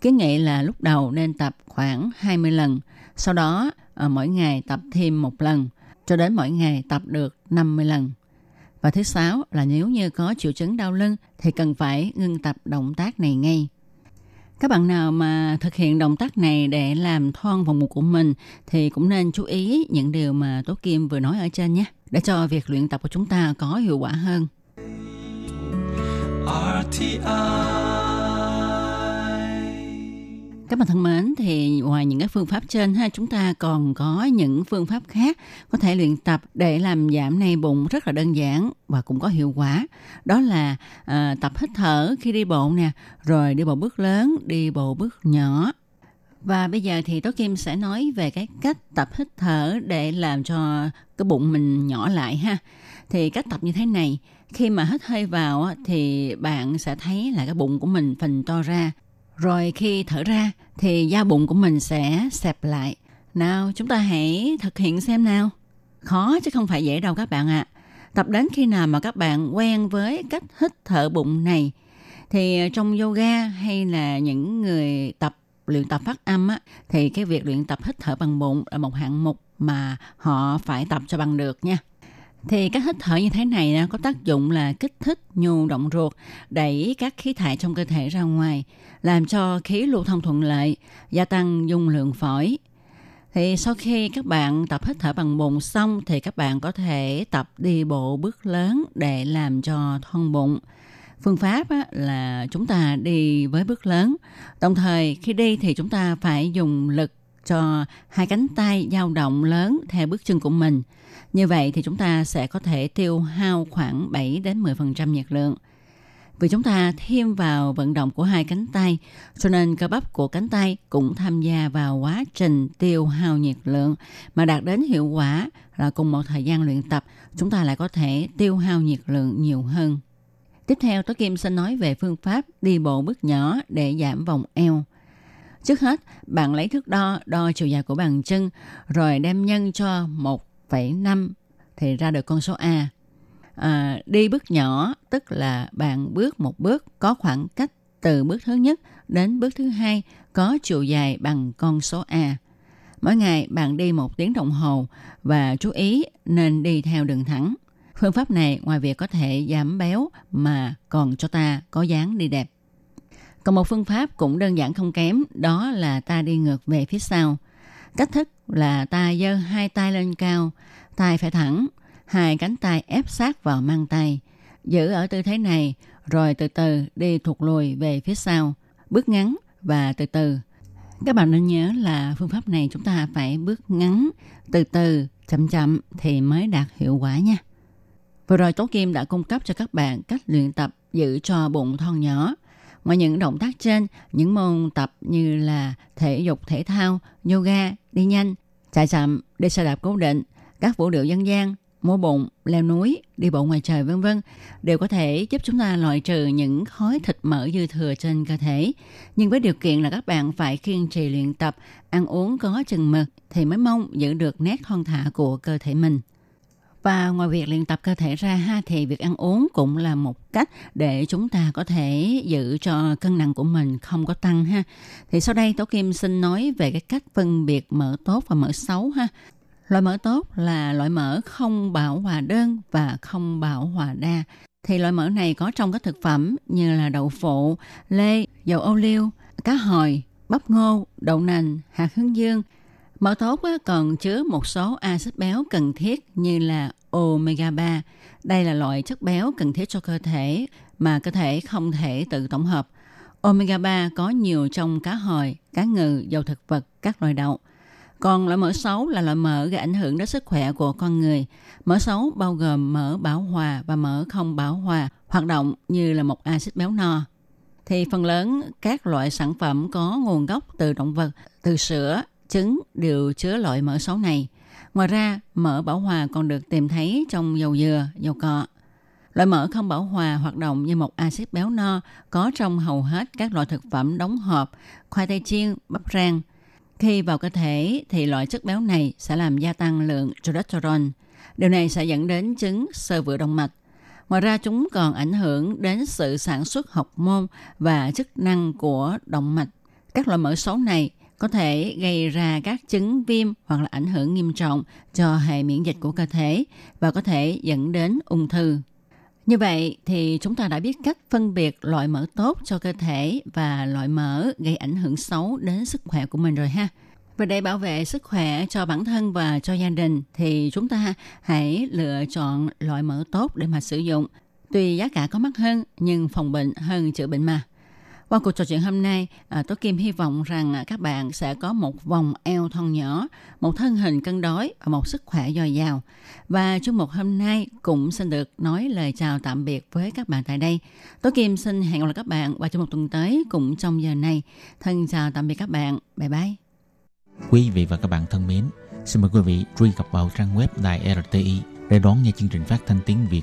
C: Kiến nghị là lúc đầu nên tập khoảng 20 lần, sau đó ờ, mỗi ngày tập thêm một lần, cho đến mỗi ngày tập được 50 lần. Và thứ sáu là nếu như có triệu chứng đau lưng thì cần phải ngưng tập động tác này ngay. Các bạn nào mà thực hiện động tác này để làm thon vòng mục của mình thì cũng nên chú ý những điều mà Tố Kim vừa nói ở trên nhé, để cho việc luyện tập của chúng ta có hiệu quả hơn. RTI các bạn thân mến, thì ngoài những cái phương pháp trên ha, chúng ta còn có những phương pháp khác có thể luyện tập để làm giảm nay bụng rất là đơn giản và cũng có hiệu quả. Đó là à, tập hít thở khi đi bộ nè, rồi đi bộ bước lớn, đi bộ bước nhỏ. Và bây giờ thì Tố Kim sẽ nói về cái cách tập hít thở để làm cho cái bụng mình nhỏ lại ha. Thì cách tập như thế này, khi mà hít hơi vào thì bạn sẽ thấy là cái bụng của mình phình to ra rồi khi thở ra thì da bụng của mình sẽ xẹp lại. Nào chúng ta hãy thực hiện xem nào. Khó chứ không phải dễ đâu các bạn ạ. À. Tập đến khi nào mà các bạn quen với cách hít thở bụng này thì trong yoga hay là những người tập luyện tập phát âm á, thì cái việc luyện tập hít thở bằng bụng là một hạng mục mà họ phải tập cho bằng được nha. Thì các hít thở như thế này có tác dụng là kích thích nhu động ruột, đẩy các khí thải trong cơ thể ra ngoài, làm cho khí lưu thông thuận lợi, gia tăng dung lượng phổi. Thì sau khi các bạn tập hít thở bằng bụng xong thì các bạn có thể tập đi bộ bước lớn để làm cho thon bụng. Phương pháp là chúng ta đi với bước lớn. Đồng thời khi đi thì chúng ta phải dùng lực cho hai cánh tay dao động lớn theo bước chân của mình. Như vậy thì chúng ta sẽ có thể tiêu hao khoảng 7 đến 10% nhiệt lượng. Vì chúng ta thêm vào vận động của hai cánh tay, cho nên cơ bắp của cánh tay cũng tham gia vào quá trình tiêu hao nhiệt lượng mà đạt đến hiệu quả là cùng một thời gian luyện tập, chúng ta lại có thể tiêu hao nhiệt lượng nhiều hơn. Tiếp theo, Tố Kim xin nói về phương pháp đi bộ bước nhỏ để giảm vòng eo. Trước hết, bạn lấy thước đo, đo chiều dài của bàn chân, rồi đem nhân cho một 1,5 thì ra được con số A. À, đi bước nhỏ, tức là bạn bước một bước có khoảng cách từ bước thứ nhất đến bước thứ hai có chiều dài bằng con số A. Mỗi ngày bạn đi một tiếng đồng hồ và chú ý nên đi theo đường thẳng. Phương pháp này ngoài việc có thể giảm béo mà còn cho ta có dáng đi đẹp. Còn một phương pháp cũng đơn giản không kém, đó là ta đi ngược về phía sau. Cách thức là ta giơ hai tay lên cao, tay phải thẳng, hai cánh tay ép sát vào mang tay. Giữ ở tư thế này, rồi từ từ đi thụt lùi về phía sau, bước ngắn và từ từ. Các bạn nên nhớ là phương pháp này chúng ta phải bước ngắn, từ từ, chậm chậm thì mới đạt hiệu quả nha. Vừa rồi Tố Kim đã cung cấp cho các bạn cách luyện tập giữ cho bụng thon nhỏ. Ngoài những động tác trên, những môn tập như là thể dục thể thao, yoga, đi nhanh, chạy chậm, đi xe đạp cố định, các vũ điệu dân gian, múa bụng, leo núi, đi bộ ngoài trời vân vân đều có thể giúp chúng ta loại trừ những khói thịt mỡ dư thừa trên cơ thể. Nhưng với điều kiện là các bạn phải kiên trì luyện tập, ăn uống có chừng mực thì mới mong giữ được nét thon thả của cơ thể mình. Và ngoài việc luyện tập cơ thể ra ha thì việc ăn uống cũng là một cách để chúng ta có thể giữ cho cân nặng của mình không có tăng ha. Thì sau đây Tố Kim xin nói về cái cách phân biệt mỡ tốt và mỡ xấu ha. Loại mỡ tốt là loại mỡ không bão hòa đơn và không bão hòa đa. Thì loại mỡ này có trong các thực phẩm như là đậu phụ, lê, dầu ô liu, cá hồi, bắp ngô, đậu nành, hạt hướng dương. Mỡ tốt còn chứa một số axit béo cần thiết như là omega 3. Đây là loại chất béo cần thiết cho cơ thể mà cơ thể không thể tự tổng hợp. Omega 3 có nhiều trong cá hồi, cá ngừ, dầu thực vật, các loại đậu. Còn loại mỡ xấu là loại mỡ gây ảnh hưởng đến sức khỏe của con người. Mỡ xấu bao gồm mỡ bảo hòa và mỡ không bảo hòa, hoạt động như là một axit béo no. Thì phần lớn các loại sản phẩm có nguồn gốc từ động vật, từ sữa, trứng đều chứa loại mỡ xấu này. Ngoài ra, mỡ bảo hòa còn được tìm thấy trong dầu dừa, dầu cọ. Loại mỡ không bảo hòa hoạt động như một axit béo no có trong hầu hết các loại thực phẩm đóng hộp, khoai tây chiên, bắp rang. Khi vào cơ thể thì loại chất béo này sẽ làm gia tăng lượng cholesterol. Điều này sẽ dẫn đến chứng sơ vữa động mạch. Ngoài ra chúng còn ảnh hưởng đến sự sản xuất học môn và chức năng của động mạch. Các loại mỡ xấu này có thể gây ra các chứng viêm hoặc là ảnh hưởng nghiêm trọng cho hệ miễn dịch của cơ thể và có thể dẫn đến ung thư. Như vậy thì chúng ta đã biết cách phân biệt loại mỡ tốt cho cơ thể và loại mỡ gây ảnh hưởng xấu đến sức khỏe của mình rồi ha. Và để bảo vệ sức khỏe cho bản thân và cho gia đình thì chúng ta hãy lựa chọn loại mỡ tốt để mà sử dụng. Tuy giá cả có mắc hơn, nhưng phòng bệnh hơn chữa bệnh mà. Qua cuộc trò chuyện hôm nay, à, Tố Kim hy vọng rằng à, các bạn sẽ có một vòng eo thon nhỏ, một thân hình cân đối và một sức khỏe dồi dào. Và chương mục hôm nay cũng xin được nói lời chào tạm biệt với các bạn tại đây. Tố Kim xin hẹn gặp lại các bạn vào chương mục tuần tới cũng trong giờ này. Thân chào tạm biệt các bạn. Bye bye.
D: Quý vị và các bạn thân mến, xin mời quý vị truy cập vào trang web Đài RTI để đón nghe chương trình phát thanh tiếng Việt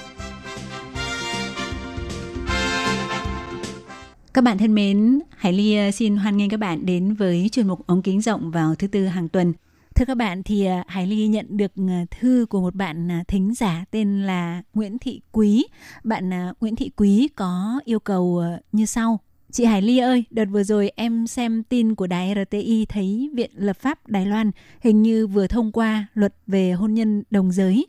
H: Các bạn thân mến, Hải Ly ờ, xin hoan nghênh các bạn đến với chuyên mục ống kính rộng vào thứ tư hàng tuần. Thưa các bạn thì ờ, Hải Ly nhận được ờ, thư của một bạn thính giả tên là Nguyễn Thị Quý. Bạn Nguyễn Thị Quý có yêu cầu như sau. Chị Hải Ly ơi, đợt vừa rồi em xem tin của đài RTI thấy Viện Lập pháp Đài Loan hình như vừa thông qua luật về hôn nhân đồng giới.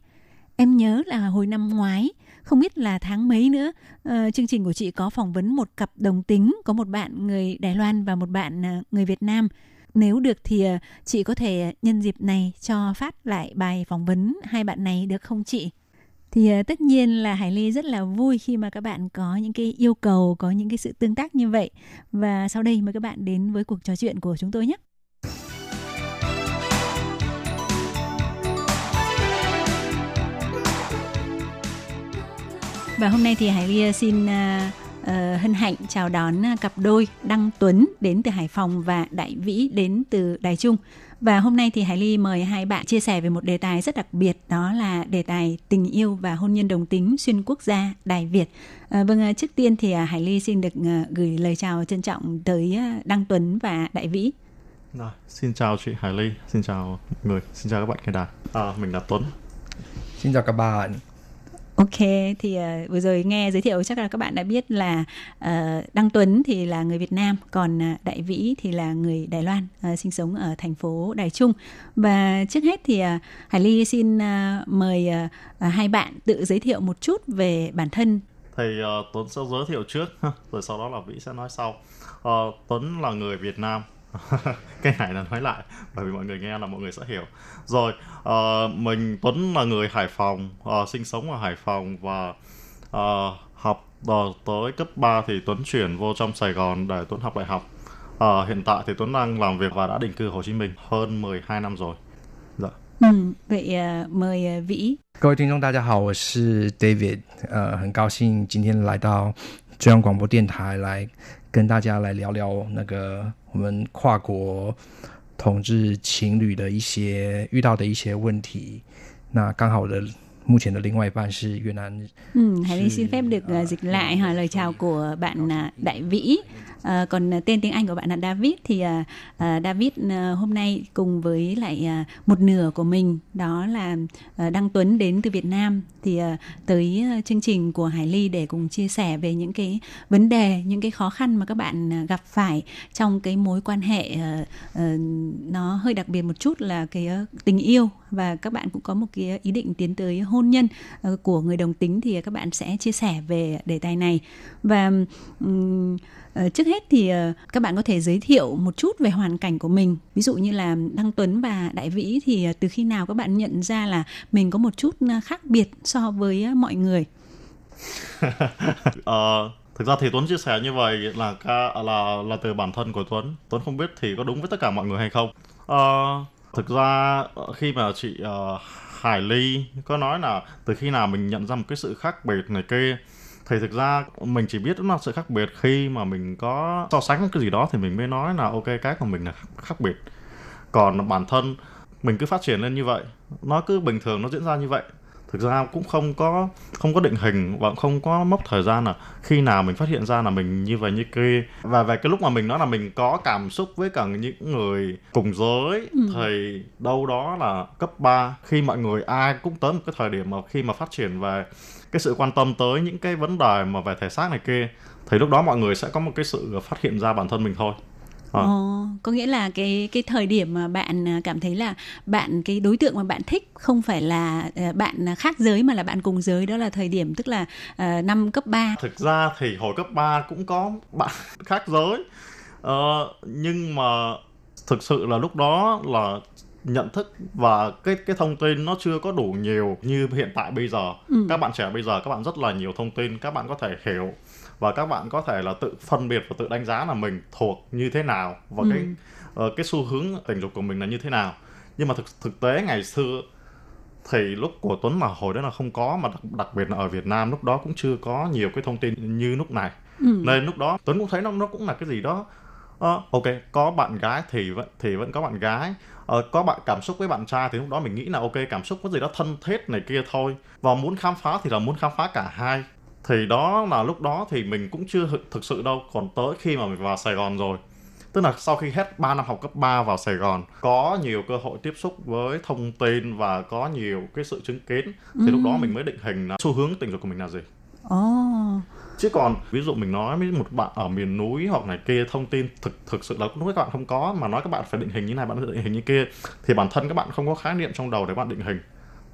H: Em nhớ là hồi năm ngoái, không biết là tháng mấy nữa, à, chương trình của chị có phỏng vấn một cặp đồng tính, có một bạn người Đài Loan và một bạn ờ, người Việt Nam. Nếu được thì ờ, chị có thể nhân dịp này cho phát lại bài phỏng vấn hai bạn này được không chị? thì tất nhiên là Hải Ly rất là vui khi mà các bạn có những cái yêu cầu, có những cái sự tương tác như vậy. Và sau đây mời các bạn đến với cuộc trò chuyện của chúng tôi nhé. Và hôm nay thì Hải Ly xin uh, uh, hân hạnh chào đón cặp đôi Đăng Tuấn đến từ Hải Phòng và Đại Vĩ đến từ Đài Trung. Và hôm nay thì Hải Ly mời hai bạn chia sẻ về một đề tài rất đặc biệt đó là đề tài tình yêu và hôn nhân đồng tính xuyên quốc gia Đài Việt. À, vâng, trước tiên thì Hải Ly xin được gửi lời chào trân trọng tới Đăng Tuấn và Đại Vĩ.
I: Rồi, xin chào chị Hải Ly, xin chào mọi người, xin chào các bạn nghe đài. À, mình là Tuấn.
J: Xin chào các bạn.
H: Ok, thì uh, vừa rồi nghe giới thiệu chắc là các bạn đã biết là uh, Đăng Tuấn thì là người Việt Nam, còn uh, Đại Vĩ thì là người Đài Loan, uh, sinh sống ở thành phố Đài Trung. Và trước hết thì uh, Hải Ly xin uh, mời uh, uh, hai bạn tự giới thiệu một chút về bản thân.
I: Thầy uh, Tuấn sẽ giới thiệu trước, [LAUGHS] rồi sau đó là Vĩ sẽ nói sau. Uh, Tuấn là người Việt Nam, [LAUGHS] cái này là nói lại bởi vì mọi người nghe là mọi người sẽ hiểu rồi uh, mình Tuấn là người Hải Phòng uh, sinh sống ở Hải Phòng và uh, học uh, tới cấp 3 thì Tuấn chuyển vô trong Sài Gòn để Tuấn học đại học uh, hiện tại thì Tuấn đang làm việc và đã định cư Hồ Chí Minh hơn 12 năm rồi
H: dạ. Ừ, vậy uh, mời uh, Vĩ
J: 各位听众，大家好，我是 David，呃，很高兴今天来到中央广播电台来跟大家来聊聊那个 我们跨国同志情侣的一些遇到的一些问题。那刚好我的目前的另外一半是越南。
H: 嗯，Hải Ly xin phép được uh, dịch lại ha lời chào của bạn uh, Đại Vĩ. À, còn ờ, tên tiếng Anh của bạn là David thì à, à, David à, hôm nay cùng với lại à, một nửa của mình đó là à, Đăng Tuấn đến từ Việt Nam. Thì à, tới à, chương trình của Hải Ly để cùng chia sẻ về những cái vấn đề, những cái khó khăn mà các bạn à, gặp phải trong cái mối quan hệ à, à, nó hơi đặc biệt một chút là cái à, tình yêu. Và các bạn cũng có một cái ý định tiến tới hôn nhân à, của người đồng tính thì các bạn sẽ chia sẻ về đề tài này. Và um, Ờ, trước hết thì ờ, các bạn có thể giới thiệu một chút về hoàn cảnh của mình. Ví dụ như là đăng tuấn và đại vĩ thì ờ, từ khi nào các bạn nhận ra là mình có một chút khác biệt so với mọi người? [LAUGHS]
I: Ờ, thực ra thì tuấn chia sẻ như vậy là là là từ bản thân của tuấn. Tuấn không biết thì có đúng với tất cả mọi người hay không. Ờ, thực ra khi mà chị uh, hải ly có nói là từ khi nào mình nhận ra một cái sự khác biệt này kia thì thực ra mình chỉ biết nó sự khác biệt khi mà mình có so sánh cái gì đó thì mình mới nói là ok cái của mình là khác biệt. Còn bản thân mình cứ phát triển lên như vậy nó cứ bình thường nó diễn ra như vậy. Thực ra cũng không có không có định hình và không có mốc thời gian là khi nào mình phát hiện ra là mình như vậy như kia và về cái lúc mà mình nói là mình có cảm xúc với cả những người cùng giới ừ. thì đâu đó là cấp 3 khi mọi người ai cũng tới một cái thời điểm mà khi mà phát triển về cái sự quan tâm tới những cái vấn đề mà về thể xác này kia thì lúc đó mọi người sẽ có một cái sự phát hiện ra bản thân mình thôi
H: À. Ồ, có nghĩa là cái cái thời điểm mà bạn à, cảm thấy là bạn cái đối tượng mà bạn thích không phải là à, bạn khác giới mà là bạn cùng giới đó là thời điểm tức là uh, năm cấp 3.
I: Thực ra thì hồi cấp 3 cũng có bạn [LAUGHS] khác giới. Uh, nhưng mà thực sự là lúc đó là nhận thức và cái cái thông tin nó chưa có đủ nhiều như hiện tại bây giờ. Ừ. Các bạn trẻ bây giờ các bạn rất là nhiều thông tin, các bạn có thể hiểu và các bạn có thể là tự phân biệt và tự đánh giá là mình thuộc như thế nào và
H: Ừ.
I: cái ờ, cái xu hướng tình dục của mình là như thế nào nhưng mà thực thực tế ngày xưa thì lúc của Tuấn là hồi đó là không có mà đặc, đặc biệt là ở Việt Nam lúc đó cũng chưa có nhiều cái thông tin như lúc này
H: Ừ.
I: nên lúc đó Tuấn cũng thấy nó nó cũng là cái gì đó Ờ, ok có bạn gái thì vẫn thì vẫn có bạn gái Ờ, có bạn cảm xúc với bạn trai thì lúc đó mình nghĩ là ok cảm xúc có gì đó thân thiết này kia thôi. Và muốn khám phá thì là muốn khám phá cả hai. Thì đó là lúc đó thì mình cũng chưa thực- sự đâu. Còn tới khi mà mình vào Sài Gòn rồi tức là sau khi hết 3 năm học cấp 3 vào Sài Gòn có nhiều cơ hội tiếp xúc với thông tin và có nhiều cái sự chứng kiến. Thì lúc đó
H: Ừ.
I: mình mới định hình là xu hướng tình dục của mình là gì.
H: Ồ
I: chứ còn, ví dụ mình nói với một bạn ở miền núi hoặc này kia, thông tin thực thực sự là lúc các bạn không có, mà nói các bạn phải định hình như này, bạn phải định hình như kia, thì bản thân các bạn không có khái niệm trong đầu để bạn định hình.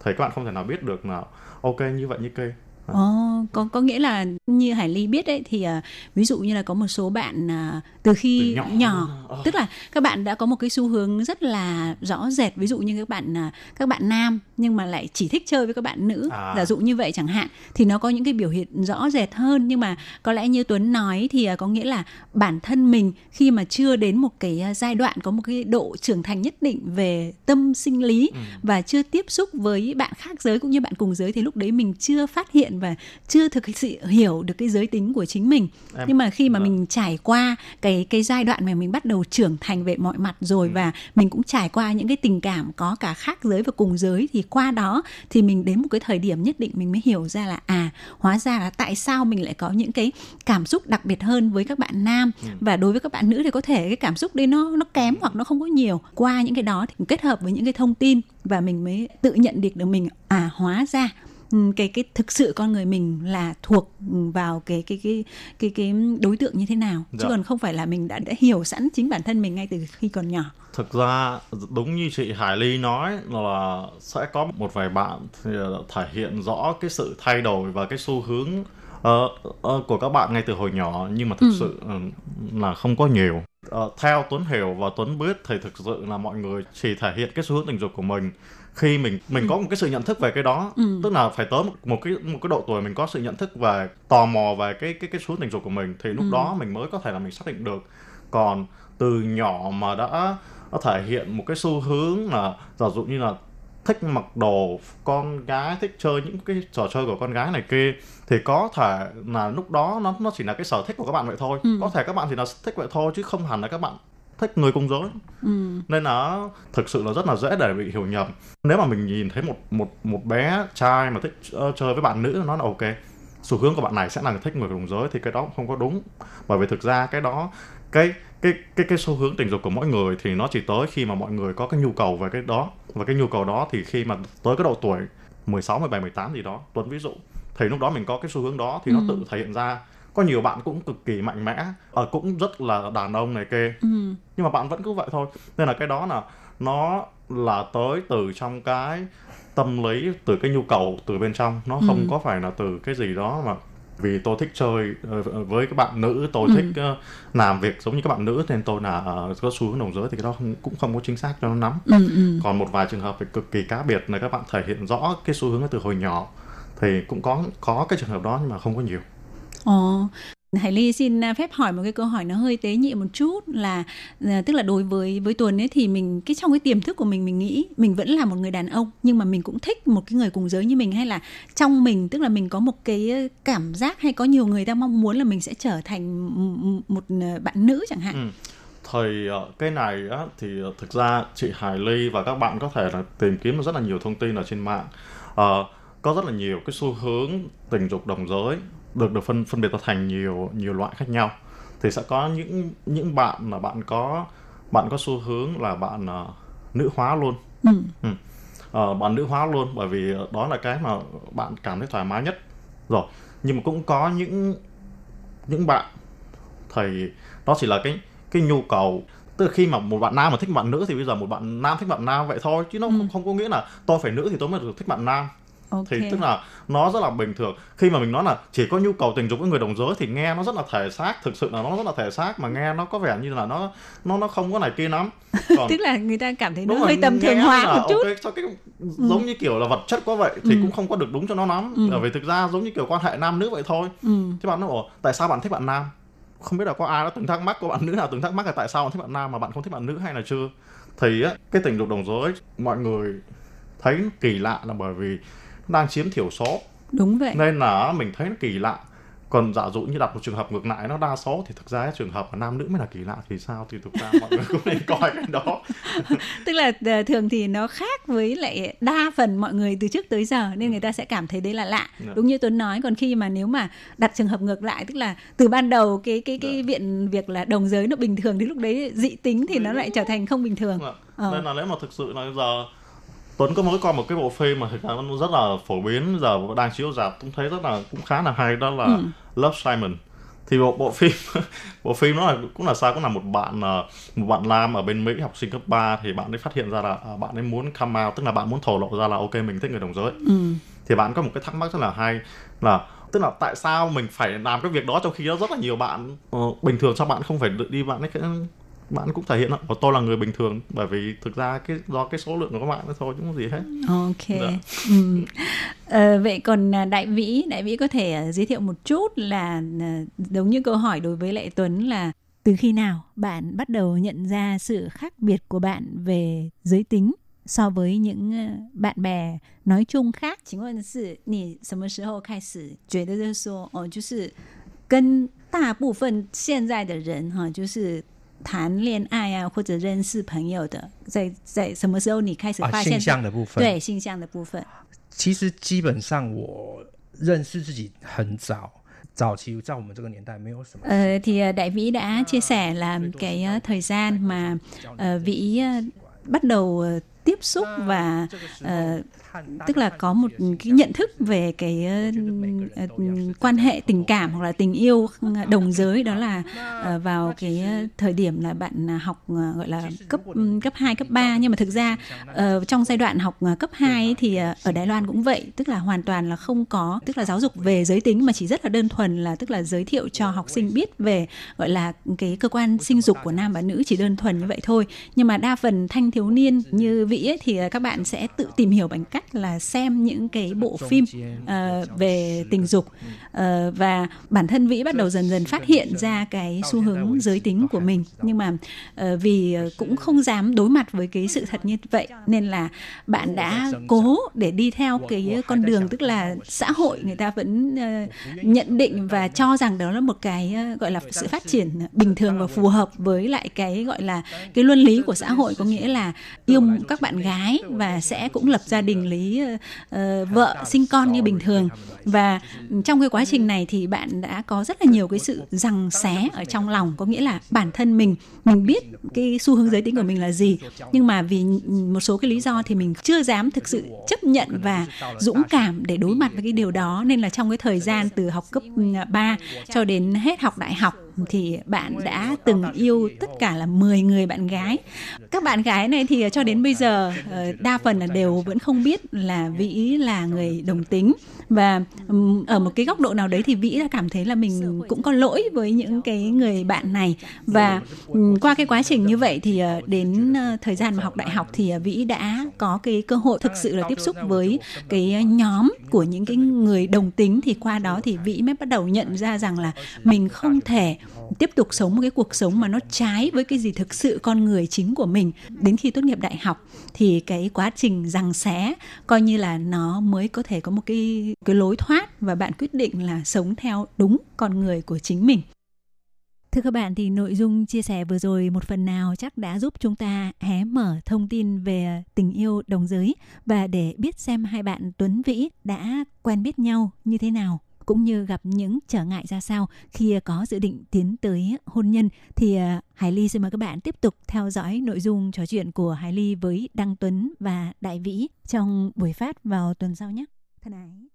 I: Thì các bạn không thể nào biết được là, ok, như vậy, như kia.
H: Ồ, có có nghĩa là như Hải Ly biết đấy thì à, ví dụ như là có một số bạn à, từ khi
I: Từ
H: nhỏ,
I: nhỏ
H: tức là các bạn đã có một cái xu hướng rất là rõ rệt ví dụ như các bạn à, các bạn nam nhưng mà lại chỉ thích chơi với các bạn nữ
K: À.
H: giả dụ như vậy chẳng hạn thì nó có những cái biểu hiện rõ rệt hơn. Nhưng mà có lẽ như Tuấn nói thì có nghĩa là bản thân mình khi mà chưa đến một cái giai đoạn có một cái độ trưởng thành nhất định về tâm sinh lý và chưa tiếp xúc với bạn khác giới cũng như bạn cùng giới thì lúc đấy mình chưa phát hiện và chưa thực sự hiểu được cái giới tính của chính mình
K: Em-
H: nhưng mà khi mà
K: vâng.
H: mình trải qua cái cái giai đoạn mà mình bắt đầu trưởng thành về mọi mặt
K: Ừ.
H: rồi và mình cũng trải qua những cái tình cảm có cả khác giới và cùng giới thì qua đó thì mình đến một cái thời điểm nhất định mình mới hiểu ra là à hóa ra là tại sao mình lại có những cái cảm xúc đặc biệt hơn với các bạn nam
K: Ừ.
H: và đối với các bạn nữ thì có thể cái cảm xúc đấy nó nó kém hoặc nó không có nhiều qua những cái đó thì kết hợp với những cái thông tin và mình mới tự nhận được được mình à hóa ra ừ, cái cái thực sự con người mình là thuộc vào cái cái cái cái cái đối tượng như thế nào. Chứ
I: Dạ.
H: còn không phải là mình đã đã hiểu sẵn chính bản thân mình ngay từ khi còn nhỏ.
I: Thực ra đúng như chị Hải Ly nói là sẽ có một vài bạn thì ờ, thể hiện rõ cái sự thay đổi và cái xu hướng ờ, ờ, của các bạn ngay từ hồi nhỏ. Nhưng mà thực
K: Ừ.
I: sự ừ, là không có nhiều. Ờ, theo Tuấn hiểu và Tuấn biết thì thực sự là mọi người chỉ thể hiện cái xu hướng tình dục của mình khi mình mình có một cái sự nhận thức về cái đó
K: Ừ.
I: tức là phải tới một, một cái một cái độ tuổi mình có sự nhận thức về tò mò về cái cái cái hướng tình dục của mình thì lúc
K: Ừ.
I: đó mình mới có thể là mình xác định được còn từ nhỏ mà đã nó thể hiện một cái xu hướng là giả dụ như là thích mặc đồ con gái thích chơi những cái trò chơi của con gái này kia thì có thể là lúc đó nó nó chỉ là cái sở thích của các bạn vậy thôi
H: Ừ.
I: có thể các bạn chỉ là thích vậy thôi chứ không hẳn là các bạn thích người cùng giới
H: ừ.
I: nên là thực sự là rất là dễ để bị hiểu nhầm. Nếu mà mình nhìn thấy một một một bé trai mà thích ờ, chơi với bạn nữ nó là ok. Xu hướng của bạn này sẽ là thích người cùng giới thì cái đó không có đúng. Bởi vì thực ra cái đó cái cái cái cái xu hướng tình dục của mỗi người thì nó chỉ tới khi mà mọi người có cái nhu cầu về cái đó. Và cái nhu cầu đó thì khi mà tới cái độ tuổi 16, 17, 18 gì đó Tuấn ví dụ thì lúc đó mình có cái xu hướng đó thì nó
H: Ừ.
I: tự thể hiện ra có nhiều bạn cũng cực kỳ mạnh mẽ ờ, cũng rất là đàn ông này kia
H: Ừ.
I: nhưng mà bạn vẫn cứ vậy thôi nên là cái đó là nó là tới từ trong cái tâm lý từ cái nhu cầu từ bên trong nó không
K: Ừ.
I: có phải là từ cái gì đó mà vì tôi thích chơi ờ, với các bạn nữ tôi
K: Ừ.
I: thích ờ, làm việc giống như các bạn nữ nên tôi là có xu hướng đồng giới thì cái đó không, cũng không có chính xác cho nó nắm
H: Ừ, ừ.
I: còn một vài trường hợp thì cực kỳ cá biệt là các bạn thể hiện rõ cái xu hướng từ hồi nhỏ thì cũng có có cái trường hợp đó nhưng mà không có nhiều
H: Ồ, Hải Ly xin à, phép hỏi một cái câu hỏi nó hơi tế nhị một chút là à, tức là đối với với Tuấn ấy thì mình cái trong cái tiềm thức của mình mình nghĩ mình vẫn là một người đàn ông nhưng mà mình cũng thích một cái người cùng giới như mình hay là trong mình tức là mình có một cái cảm giác hay có nhiều người đang mong muốn là mình sẽ trở thành một à, bạn nữ chẳng hạn.
I: Ừ. Thì ờ, cái này á, thì ờ, thực ra chị Hải Ly và các bạn có thể là tìm kiếm rất là nhiều thông tin ở trên mạng. À, có rất là nhiều cái xu hướng tình dục đồng giới được được phân phân biệt ra thành nhiều nhiều loại khác nhau. Thì sẽ có những những bạn là bạn có bạn có xu hướng là bạn ờ, nữ hóa luôn.
H: Ừ.
I: Ừ. Ờ, bạn nữ hóa luôn bởi vì đó là cái mà bạn cảm thấy thoải mái nhất rồi nhưng mà cũng có những những bạn thì đó chỉ là cái cái nhu cầu tức là khi mà một bạn nam mà thích bạn nữ thì bây giờ một bạn nam thích bạn nam vậy thôi chứ nó không, không có nghĩa là tôi phải nữ thì tôi mới được thích bạn nam
H: Ok.
I: thì tức là nó rất là bình thường khi mà mình nói là chỉ có nhu cầu tình dục với người đồng giới thì nghe nó rất là thể xác thực sự là nó rất là thể xác mà nghe nó có vẻ như là nó nó nó không có này kia lắm [LAUGHS] còn
H: tức là người ta cảm thấy nó hơi tầm thường hóa
I: là
H: một chút
I: ok, cho cái giống như kiểu là vật chất quá vậy thì
H: Ừ.
I: cũng không có được đúng cho nó lắm
H: Ừ.
I: bởi vì thực ra giống như kiểu quan hệ nam nữ vậy thôi
H: ừ.
I: chứ bạn nói ồ tại sao bạn thích bạn nam không biết là có ai đã từng thắc mắc có bạn nữ nào từng thắc mắc là tại sao bạn thích bạn nam mà bạn không thích bạn nữ hay là chưa thì á cái tình dục đồng giới mọi người thấy kỳ lạ là bởi vì đang chiếm thiểu số.
H: Đúng vậy.
I: Nên là mình thấy nó kỳ lạ. Còn giả dụ như đặt một trường hợp ngược lại nó đa số thì thực ra cái trường hợp mà nam nữ mới là kỳ lạ thì sao? Thì thực ra mọi người cũng nên coi cái đó. [LAUGHS]
H: Tức là ờ, thường thì nó khác với lại đa phần mọi người từ trước tới giờ nên người ta sẽ cảm thấy đấy là lạ.
I: Dạ.
H: đúng như tuấn nói còn khi mà nếu mà đặt trường hợp ngược lại tức là từ ban đầu cái cái cái viện việc là đồng giới nó bình thường thì lúc đấy dị tính thì nó lại trở thành không bình thường.
I: Dạ.
H: Ờ.
I: nên là nếu mà thực sự là giờ Tuấn có mới coi một cái bộ phim mà thực ra nó rất là phổ biến giờ đang chiếu rạp cũng thấy rất là cũng khá là hay đó là
H: Ừ.
I: Love Simon thì bộ bộ phim [LAUGHS] bộ phim nó là cũng là sao cũng là một bạn ờ, một bạn nam ở bên Mỹ học sinh cấp 3 thì bạn ấy phát hiện ra là à, bạn ấy muốn come out tức là bạn muốn thổ lộ ra là ok mình thích người đồng giới
H: ừ.
I: thì bạn có một cái thắc mắc rất là hay là tức là tại sao mình phải làm cái việc đó trong khi đó rất là nhiều bạn ờ, bình thường sao bạn không phải đi bạn ấy bạn cũng thể hiện là "Ồ, tôi là người bình thường bởi vì thực ra cái do cái số lượng của các bạn đó thôi chứ không có gì hết
H: Ok.
I: Dạ.
H: Ừ. Ờ, vậy còn à, đại vĩ, đại vĩ có thể à, giới thiệu một chút là à, giống như câu hỏi đối với lại Tuấn là từ khi nào bạn bắt đầu nhận ra sự khác biệt của bạn về giới tính so với những à, bạn bè nói chung khác？请问是你什么时候开始觉得就是说，哦，就是跟大部分现在的人哈，就是 谈恋爱啊，或者认识朋友的，在在什么时候你开始
J: 啊
H: 发现、
J: 性向的部分
H: 对性向的部分，
J: 其实基本上我认识自己很早，早期在我们这个年代没有什么。
H: Ờ, thì ờ, đại vĩ đã chia sẻ là cái ờ, thời gian mà ờ, vĩ ờ, bắt đầu ờ, tiếp xúc và ờ, tức là có một cái nhận thức về cái uh, quan hệ tình cảm hoặc là tình yêu đồng giới đó là uh, vào cái thời điểm là bạn à, học uh, gọi là cấp ừ, cấp 2, cấp 3 nhưng mà thực ra uh, trong giai đoạn học cấp 2 ấy thì uh, ở Đài Loan cũng vậy. Tức là hoàn toàn là không có tức là giáo dục về giới tính mà chỉ rất là đơn thuần là tức là giới thiệu cho học sinh biết về gọi là cái cơ quan sinh dục của nam và nữ chỉ đơn thuần như vậy thôi. Nhưng mà đa phần thanh thiếu niên như vĩ ấy, thì các bạn sẽ tự tìm hiểu bằng cách là xem những cái bộ phim ờ, về tình dục. Ờ, và bản thân vĩ bắt đầu dần dần phát hiện ra cái xu hướng giới tính của mình. nhưng mà ờ, vì cũng không dám đối mặt với cái sự thật như vậy. Nên là bạn đã cố để đi theo cái con đường tức là xã hội người ta vẫn ờ, nhận định và cho rằng đó là một cái ờ, gọi là sự phát triển bình thường và phù hợp với lại cái gọi là cái luân lý của xã hội có nghĩa là yêu các bạn gái và sẽ cũng lập gia đình ờ, ờ, vợ sinh con như bình thường. Và trong cái quá trình này thì bạn đã có rất là nhiều cái sự rằng xé ở trong lòng. Có nghĩa là bản thân mình mình biết cái xu hướng giới tính của mình là gì nhưng mà vì một số cái lý do thì mình chưa dám thực sự chấp nhận và dũng cảm để đối mặt với cái điều đó. Nên là trong cái thời gian từ học cấp 3 cho đến hết học đại học thì bạn đã từng yêu tất cả là 10 người bạn gái. Các bạn gái này thì cho đến bây giờ ờ, đa phần là đều vẫn không biết là Vĩ là người đồng tính. Và ở một cái góc độ nào đấy thì Vĩ đã cảm thấy là mình cũng có lỗi với những cái người bạn này. Và qua cái quá trình như vậy thì ờ, đến ờ, thời gian mà học đại học thì Vĩ đã có cái cơ hội thực sự là tiếp xúc với cái nhóm của những cái người đồng tính. Thì qua đó thì Vĩ mới bắt đầu nhận ra rằng là mình không thể tiếp tục sống một cái cuộc sống mà nó trái với cái gì thực sự con người chính của mình. Đến khi tốt nghiệp đại học thì cái quá trình rằng xé coi như là nó mới có thể có một cái cái lối thoát và bạn quyết định là sống theo đúng con người của chính mình. Thưa các bạn, thì nội dung chia sẻ vừa rồi một phần nào chắc đã giúp chúng ta hé mở thông tin về tình yêu đồng giới và để biết xem hai bạn Tuấn Vĩ đã quen biết nhau như thế nào cũng như gặp những trở ngại ra sao khi có dự định tiến tới hôn nhân thì à, Hải Ly xin mời các bạn tiếp tục theo dõi nội dung trò chuyện của Hải Ly với Đăng Tuấn và Đại Vĩ trong buổi phát vào tuần sau nhé. Thân ái.